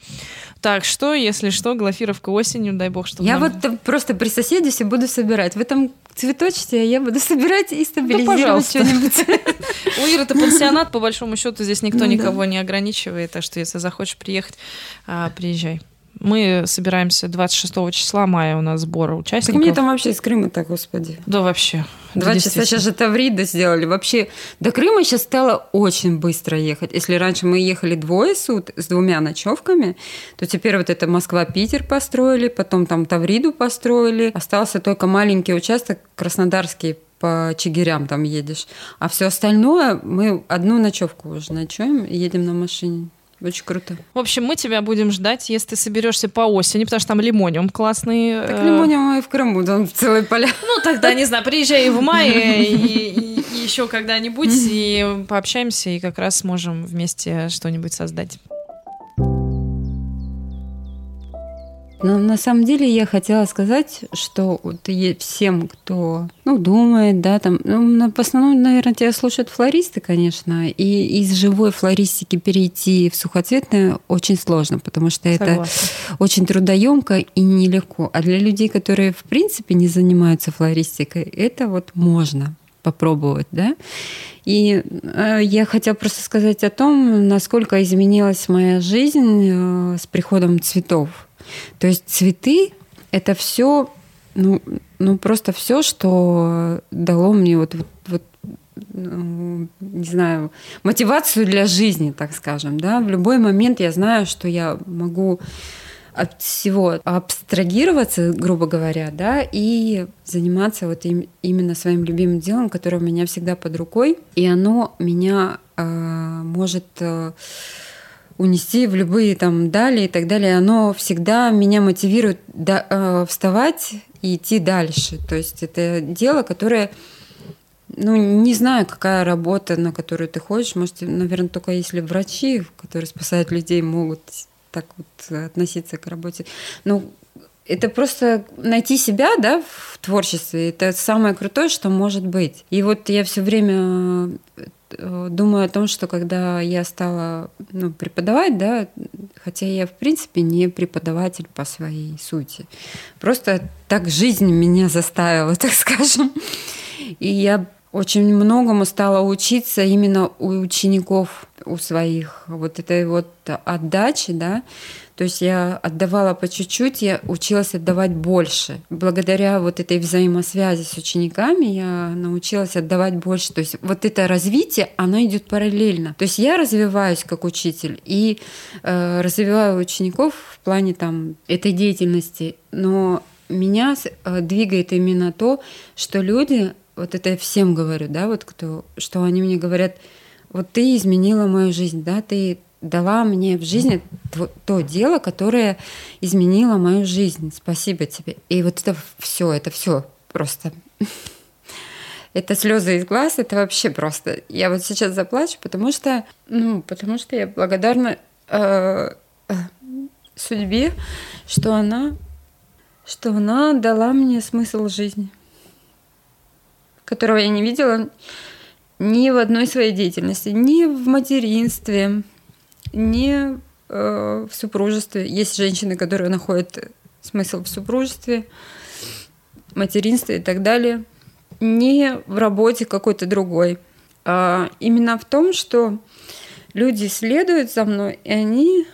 Так что, если что, Глафировка осенью, дай бог, чтобы Я нам- вот просто при соседе буду собирать. Вы там цветочите, а я буду собирать и стабилизировать пожалуйста. что-нибудь. У Иры это пансионат, по большому счету, здесь никто Ну да. никого не ограничивает, так что если захочешь приехать, а, приезжай. Мы собираемся 26 числа мая у нас сбора Так участников. мне там вообще из Крыма-то, господи. Да вообще. Два Да, часа сейчас же Таврида сделали. Вообще до Крыма сейчас стало очень быстро ехать. Если раньше мы ехали двое сут с двумя ночевками, то теперь вот это Москва-Питер построили, потом там Тавриду построили. Остался только маленький участок Краснодарский по Чигирям там едешь. А все остальное мы одну ночевку уже ночуем и едем на машине. Очень круто. В общем, мы тебя будем ждать, если ты соберешься по осени, потому что там лимониум классный. Так э, лимония мы и в Крыму, там целые поля. Ну, тогда, не знаю, приезжай в мае, [LAUGHS] и, и еще когда-нибудь, и пообщаемся, и как раз сможем вместе что-нибудь создать. Но на самом деле я хотела сказать, что вот всем, кто ну, думает, да, там, ну, в основном, наверное, тебя слушают флористы, конечно, и из живой флористики перейти в сухоцветное очень сложно, потому что Согласна. это очень трудоемко и нелегко. А для людей, которые в принципе не занимаются флористикой, это вот можно попробовать, да. И э, я хотела просто сказать о том, насколько изменилась моя жизнь э, с приходом цветов. То есть цветы это все, ну, ну просто все, что дало мне вот, вот, вот ну, не знаю, мотивацию для жизни, так скажем, да. В любой момент я знаю, что я могу от всего абстрагироваться, грубо говоря, да, и заниматься вот им, именно своим любимым делом, которое у меня всегда под рукой, и оно меня э, может э, унести в любые там дали и так далее, оно всегда меня мотивирует да, э, вставать и идти дальше. То есть это дело, которое ну, не знаю, какая работа, на которую ты ходишь. Может, наверное, только если врачи, которые спасают людей, могут так вот относиться к работе. Ну, это просто найти себя, да, в творчестве. Это самое крутое, что может быть. И вот я все время Э, думаю о том, что когда я стала ну, преподавать, да, хотя я в принципе не преподаватель по своей сути, просто так жизнь меня заставила, [LAUGHS] так скажем. И я очень многому стала учиться именно у учеников, у своих. Вот этой вот отдачи, да, то есть я отдавала по чуть-чуть, я училась отдавать больше. Благодаря вот этой взаимосвязи с учениками я научилась отдавать больше. То есть вот это развитие, оно идет параллельно. То есть я развиваюсь как учитель и э, развиваю учеников в плане там этой деятельности, но меня э, двигает именно то, что люди, вот это я всем говорю, да, вот кто, что они мне говорят, вот ты изменила мою жизнь, да, ты дала мне в жизни то, дело, которое изменило мою жизнь. Спасибо тебе. И вот это все, это все просто. [LAUGHS] Это слезы из глаз, это вообще просто. Я вот сейчас заплачу, потому что, ну, потому что я благодарна э, э, судьбе, что она, что она дала мне смысл жизни, которого я не видела ни в одной своей деятельности, ни в материнстве, не э, в супружестве. Есть женщины, которые находят смысл в супружестве, материнстве и так далее. Не в работе какой-то другой. А именно в том, что люди следуют за мной, и они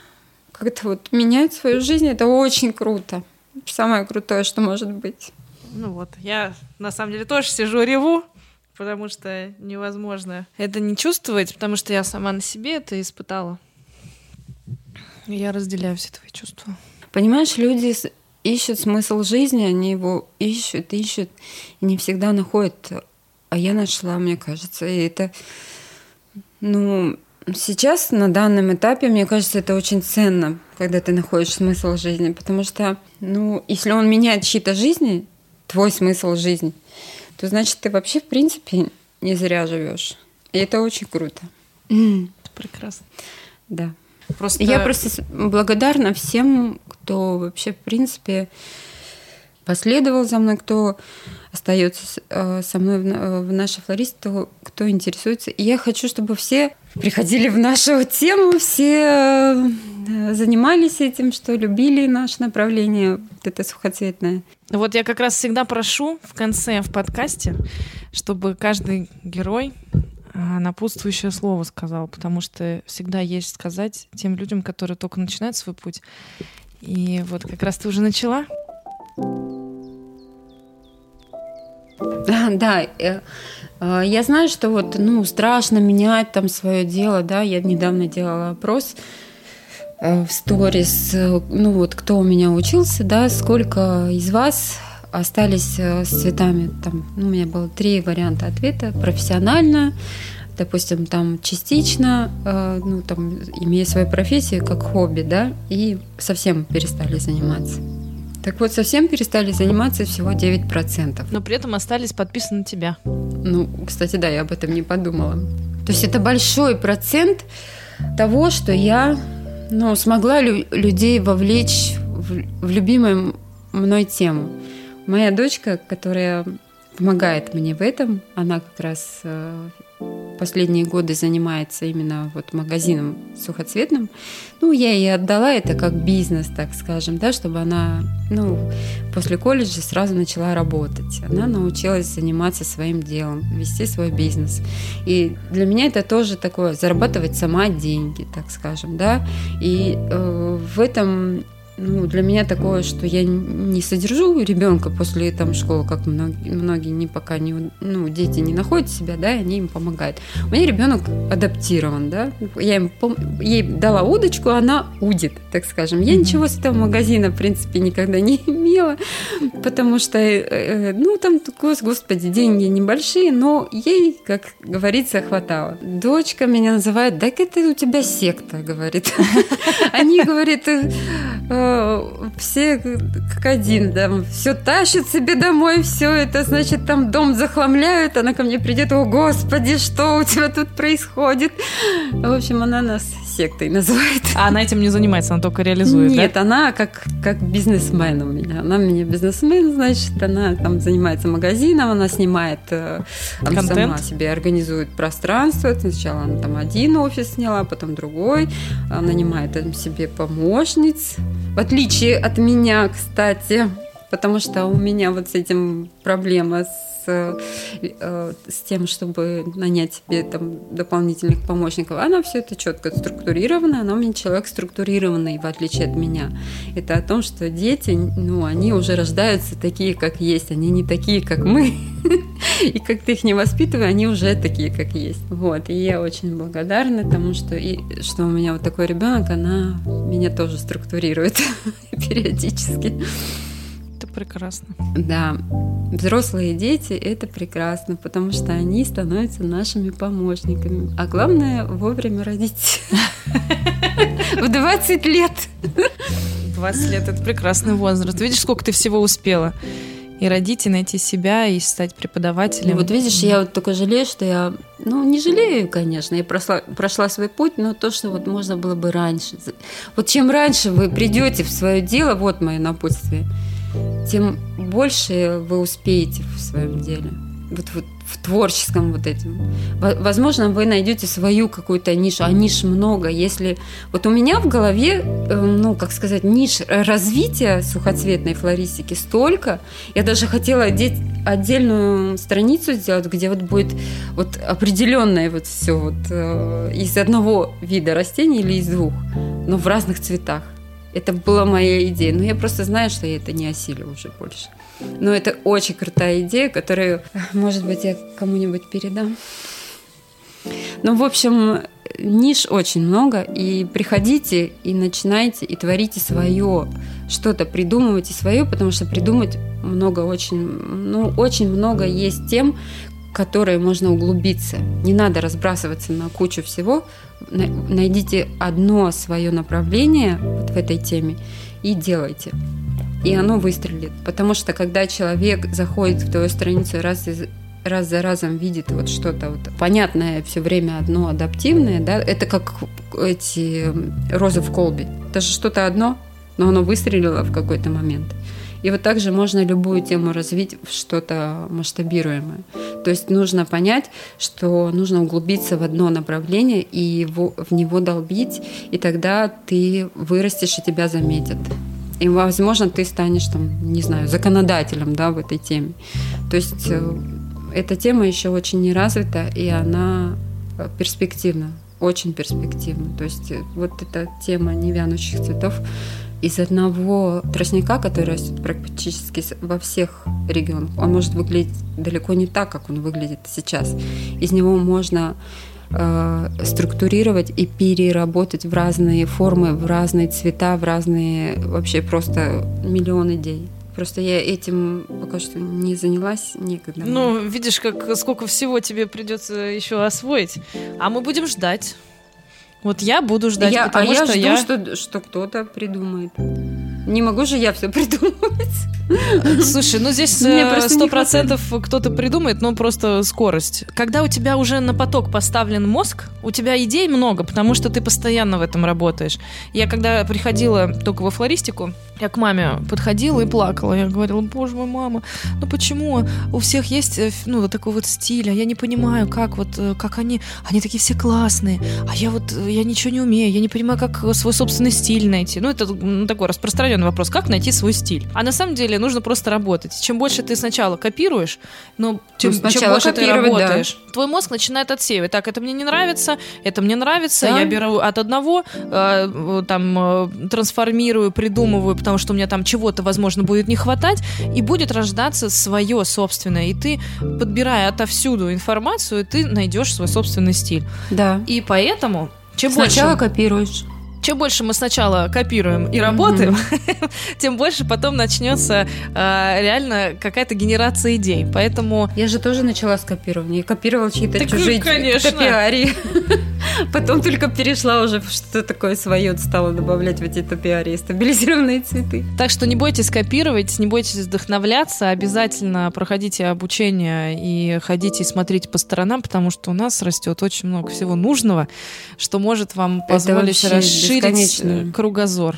как-то вот меняют свою жизнь. Это очень круто. Самое крутое, что может быть. Ну вот, я на самом деле тоже сижу реву, потому что невозможно это не чувствовать, потому что я сама на себе это испытала. Я разделяю все твои чувства. Понимаешь, люди ищут смысл жизни, они его ищут, ищут, и не всегда находят. А я нашла, мне кажется. И это, ну, сейчас, на данном этапе, мне кажется, это очень ценно, когда ты находишь смысл жизни. Потому что, ну, если он меняет чьи-то жизни, твой смысл жизни, то значит, ты вообще, в принципе, не зря живешь. И это очень круто. Это прекрасно. Да. Просто... Я просто благодарна всем, кто вообще, в принципе, последовал за мной, кто остается э, со мной в, в нашей флористе, кто интересуется. И я хочу, чтобы все приходили в нашу тему, все э, занимались этим, что любили наше направление, вот это сухоцветное. Вот я как раз всегда прошу в конце в подкасте, чтобы каждый герой напутствующее слово сказал, потому что всегда есть сказать тем людям, которые только начинают свой путь. И вот как раз ты уже начала. Да, да. Э, э, я знаю, что вот, ну, страшно менять там свое дело, да. Я недавно делала опрос э, в сторис, ну вот кто у меня учился, да, сколько из вас остались э, с цветами. Там, ну, у меня было три варианта ответа. Профессионально, допустим, там частично, э, ну, там, имея свою профессию как хобби, да, и совсем перестали заниматься. Так вот, совсем перестали заниматься всего 9%. Но при этом остались подписаны на тебя. Ну, кстати, да, я об этом не подумала. То есть это большой процент того, что я ну, смогла лю- людей вовлечь в, в любимую мной тему. Моя дочка, которая помогает мне в этом, она как раз э, последние годы занимается именно вот магазином сухоцветным. Ну, я ей отдала это как бизнес, так скажем, да, чтобы она, ну, после колледжа сразу начала работать. Она научилась заниматься своим делом, вести свой бизнес. И для меня это тоже такое, зарабатывать сама деньги, так скажем, да. И э, в этом ну, для меня такое, что я не содержу ребенка после там школы, как многие, многие не пока не, ну, дети не находят себя, да, и они им помогают. У меня ребенок адаптирован, да, я им, ей дала удочку, она удит, так скажем. Я mm-hmm. ничего с этого магазина, в принципе, никогда не [LAUGHS] имела, потому что, э, э, ну, там, господи, деньги небольшие, но ей, как говорится, хватало. Дочка меня называет, да это у тебя секта, говорит. [LAUGHS] Они, говорит, все как один, да, все тащат себе домой, все это, значит, там дом захламляют, она ко мне придет, о, господи, что у тебя тут происходит? В общем, она нас сектой называет. А она этим не занимается, она только реализует, Нет, да? она как, как бизнесмен у меня. Она у меня бизнесмен, значит, она там занимается магазином, она снимает, э, она сама себе организует пространство. Сначала она там один офис сняла, потом другой. Нанимает там себе помощниц. В отличие от меня, кстати, потому что у меня вот с этим проблема с Э, с тем, чтобы нанять себе там дополнительных помощников. Она все это четко структурирована, она у меня человек структурированный, в отличие от меня. Это о том, что дети, ну, они уже рождаются такие, как есть, они не такие, как мы. [LAUGHS] И как ты их не воспитывай, они уже такие, как есть. Вот. И я очень благодарна тому, что, и, что у меня вот такой ребенок, она меня тоже структурирует [LAUGHS] периодически прекрасно. Да, взрослые дети – это прекрасно, потому что они становятся нашими помощниками. А главное – вовремя родить. В 20 лет. 20 лет – это прекрасный возраст. Видишь, сколько ты всего успела? и родить, и найти себя, и стать преподавателем. Вот видишь, я вот только жалею, что я, ну, не жалею, конечно, я прошла, прошла свой путь, но то, что вот можно было бы раньше. Вот чем раньше вы придете в свое дело, вот мое напутствие, тем больше вы успеете в своем деле. Вот, вот в творческом вот этим. Возможно, вы найдете свою какую-то нишу, а ниш много. Если вот у меня в голове, эм, ну, как сказать, ниш развития сухоцветной флористики столько. Я даже хотела одеть отдельную страницу сделать, где вот будет вот определенное вот все вот э, из одного вида растений или из двух, но в разных цветах. Это была моя идея. Но я просто знаю, что я это не осилю уже больше. Но это очень крутая идея, которую, может быть, я кому-нибудь передам. Ну, в общем, ниш очень много, и приходите и начинайте, и творите свое, что-то придумывайте свое, потому что придумать много очень, ну, очень много есть тем, которые можно углубиться. Не надо разбрасываться на кучу всего. Найдите одно свое направление вот в этой теме и делайте. И оно выстрелит. Потому что когда человек заходит в твою страницу раз, раз за разом видит вот что-то вот понятное все время одно адаптивное, да, это как эти розы в колбе. Это же что-то одно, но оно выстрелило в какой-то момент. И вот также можно любую тему развить в что-то масштабируемое. То есть нужно понять, что нужно углубиться в одно направление и его, в него долбить, и тогда ты вырастешь и тебя заметят. И, возможно, ты станешь там, не знаю, законодателем да, в этой теме. То есть э, эта тема еще очень не развита, и она э, перспективна, очень перспективна. То есть э, вот эта тема невянущих цветов из одного тростника, который растет практически во всех регионах, он может выглядеть далеко не так, как он выглядит сейчас. Из него можно э, структурировать и переработать в разные формы, в разные цвета, в разные вообще просто миллион идей. Просто я этим пока что не занялась некогда. Ну, видишь, как сколько всего тебе придется еще освоить. А мы будем ждать. Вот я буду ждать, я, потому а что я жду, я... что, что кто-то придумает. Не могу же я все придумать. [LAUGHS] Слушай, ну здесь э, сто процентов кто-то придумает, но просто скорость. Когда у тебя уже на поток поставлен мозг, у тебя идей много, потому что ты постоянно в этом работаешь. Я когда приходила только во флористику, я к маме подходила и плакала. Я говорила, боже мой, мама, ну почему у всех есть э, ну, вот такой вот стиль, а я не понимаю, как вот, э, как они, они такие все классные, а я вот, я ничего не умею, я не понимаю, как свой собственный стиль найти. Ну, это ну, такой распространенный вопрос, как найти свой стиль. А на самом деле нужно просто работать. Чем больше ты сначала копируешь, но тем, ну, чем больше ты работаешь, да. твой мозг начинает отсеивать. Так, это мне не нравится, это мне нравится, да. я беру от одного, э, там, э, трансформирую, придумываю, потому что у меня там чего-то, возможно, будет не хватать, и будет рождаться свое собственное. И ты, подбирая отовсюду информацию, ты найдешь свой собственный стиль. Да. И поэтому чем Сначала больше... копируешь чем больше мы сначала копируем и работаем, mm-hmm. [LAUGHS] тем больше потом начнется э, реально какая-то генерация идей. Поэтому я же тоже начала с копирования. Я копировала чьи-то так, чужие конечно. топиарии. [LAUGHS] Потом только перешла уже в что такое свое, стала добавлять в эти топиарии стабилизированные цветы. Так что не бойтесь копировать, не бойтесь вдохновляться, обязательно проходите обучение и ходите и смотрите по сторонам, потому что у нас растет очень много всего нужного, что может вам позволить расширить расширить э, кругозор.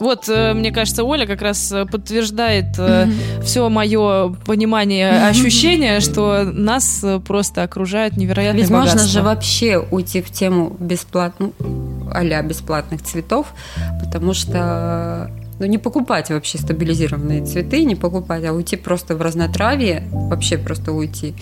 Вот, э, мне кажется, Оля как раз э, подтверждает mm-hmm. все мое понимание, ощущение, что нас просто окружает невероятное Ведь богатство. можно же вообще уйти в тему бесплатно, ну, а бесплатных цветов, потому что ну, не покупать вообще стабилизированные цветы, не покупать, а уйти просто в разнотравие, вообще просто уйти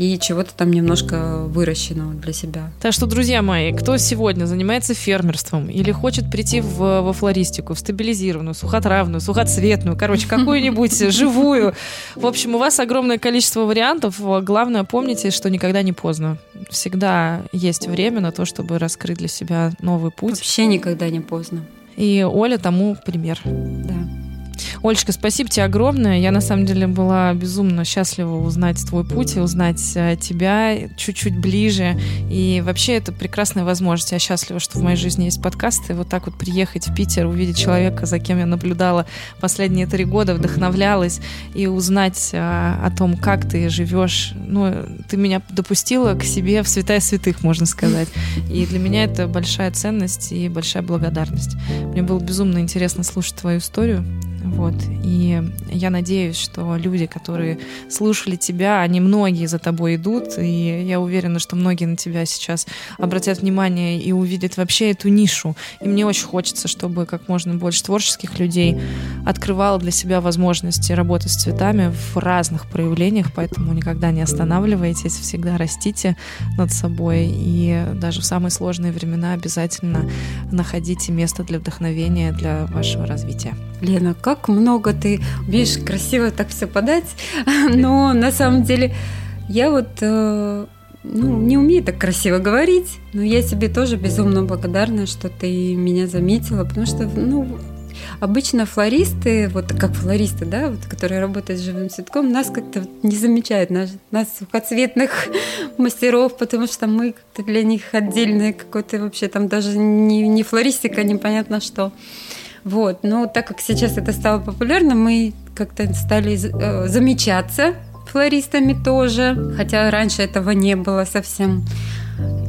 и чего-то там немножко выращенного для себя. Так что, друзья мои, кто сегодня занимается фермерством или хочет прийти в, во флористику, в стабилизированную, сухотравную, сухоцветную, короче, [LAUGHS] какую-нибудь живую, в общем, у вас огромное количество вариантов. Главное, помните, что никогда не поздно. Всегда есть время на то, чтобы раскрыть для себя новый путь. Вообще никогда не поздно. И Оля тому пример. Да. Олечка, спасибо тебе огромное. Я на самом деле была безумно счастлива узнать твой путь и узнать э, тебя чуть-чуть ближе. И вообще это прекрасная возможность. Я счастлива, что в моей жизни есть подкасты. Вот так вот приехать в Питер, увидеть человека, за кем я наблюдала последние три года, вдохновлялась и узнать а, о том, как ты живешь. Ну, ты меня допустила к себе в святая святых, можно сказать. И для меня это большая ценность и большая благодарность. Мне было безумно интересно слушать твою историю. Вот. И я надеюсь, что люди, которые слушали тебя, они многие за тобой идут, и я уверена, что многие на тебя сейчас обратят внимание и увидят вообще эту нишу. И мне очень хочется, чтобы как можно больше творческих людей открывало для себя возможности работать с цветами в разных проявлениях, поэтому никогда не останавливайтесь, всегда растите над собой, и даже в самые сложные времена обязательно находите место для вдохновения, для вашего развития. Лена, как много ты умеешь красиво так все подать, [LAUGHS] но на самом деле я вот э, ну, не умею так красиво говорить, но я тебе тоже безумно благодарна, что ты меня заметила, потому что, ну, обычно флористы, вот как флористы, да, вот, которые работают с живым цветком, нас как-то не замечают, нас, нас сухоцветных [LAUGHS] мастеров, потому что мы как-то для них отдельное какое-то вообще там даже не, не флористика, непонятно что. Вот. Но так как сейчас это стало популярно, мы как-то стали э, замечаться флористами тоже, хотя раньше этого не было совсем.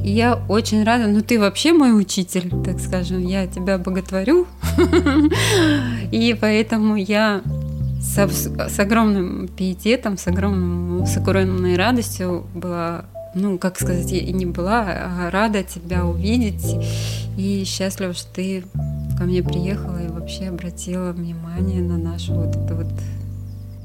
Я очень рада, ну ты вообще мой учитель, так скажем, я тебя боготворю, [LAUGHS] и поэтому я с, огромным пиететом, с огромной радостью была ну, как сказать, я и не была а рада тебя увидеть и счастлива, что ты ко мне приехала и вообще обратила внимание на нашу вот эту вот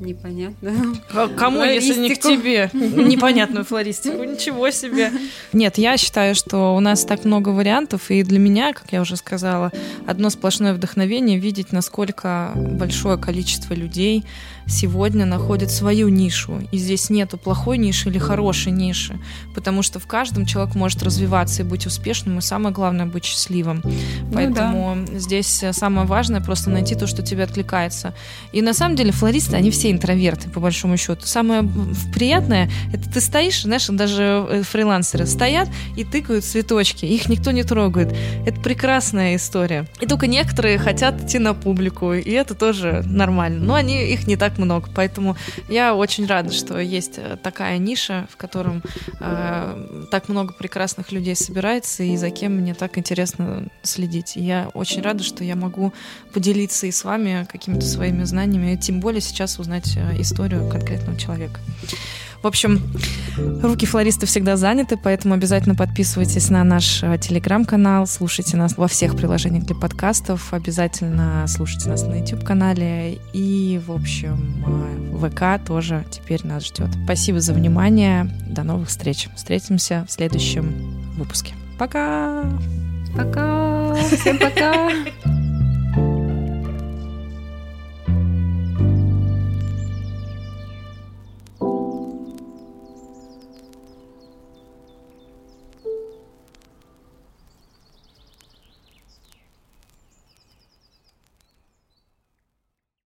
непонятную Кому, если не к тебе? Непонятную флористику. Ничего себе. Нет, я считаю, что у нас так много вариантов, и для меня, как я уже сказала, одно сплошное вдохновение видеть, насколько большое количество людей сегодня находит свою нишу. И здесь нету плохой ниши или хорошей ниши, потому что в каждом человек может развиваться и быть успешным, и самое главное быть счастливым. Поэтому ну, да. здесь самое важное просто найти то, что тебе откликается. И на самом деле флористы, они все все интроверты, по большому счету. Самое приятное, это ты стоишь, знаешь, даже э, фрилансеры стоят и тыкают цветочки, их никто не трогает. Это прекрасная история. И только некоторые хотят идти на публику, и это тоже нормально. Но они, их не так много, поэтому я очень рада, что есть э, такая ниша, в котором э, так много прекрасных людей собирается, и за кем мне так интересно следить. И я очень рада, что я могу поделиться и с вами какими-то своими знаниями, и тем более сейчас узнать э, историю конкретного человека. В общем, руки флориста всегда заняты, поэтому обязательно подписывайтесь на наш э, телеграм-канал, слушайте нас во всех приложениях для подкастов, обязательно слушайте нас на YouTube-канале и, в общем, э, ВК тоже теперь нас ждет. Спасибо за внимание, до новых встреч. Встретимся в следующем выпуске. Пока! Пока! Всем пока! [LAUGHS]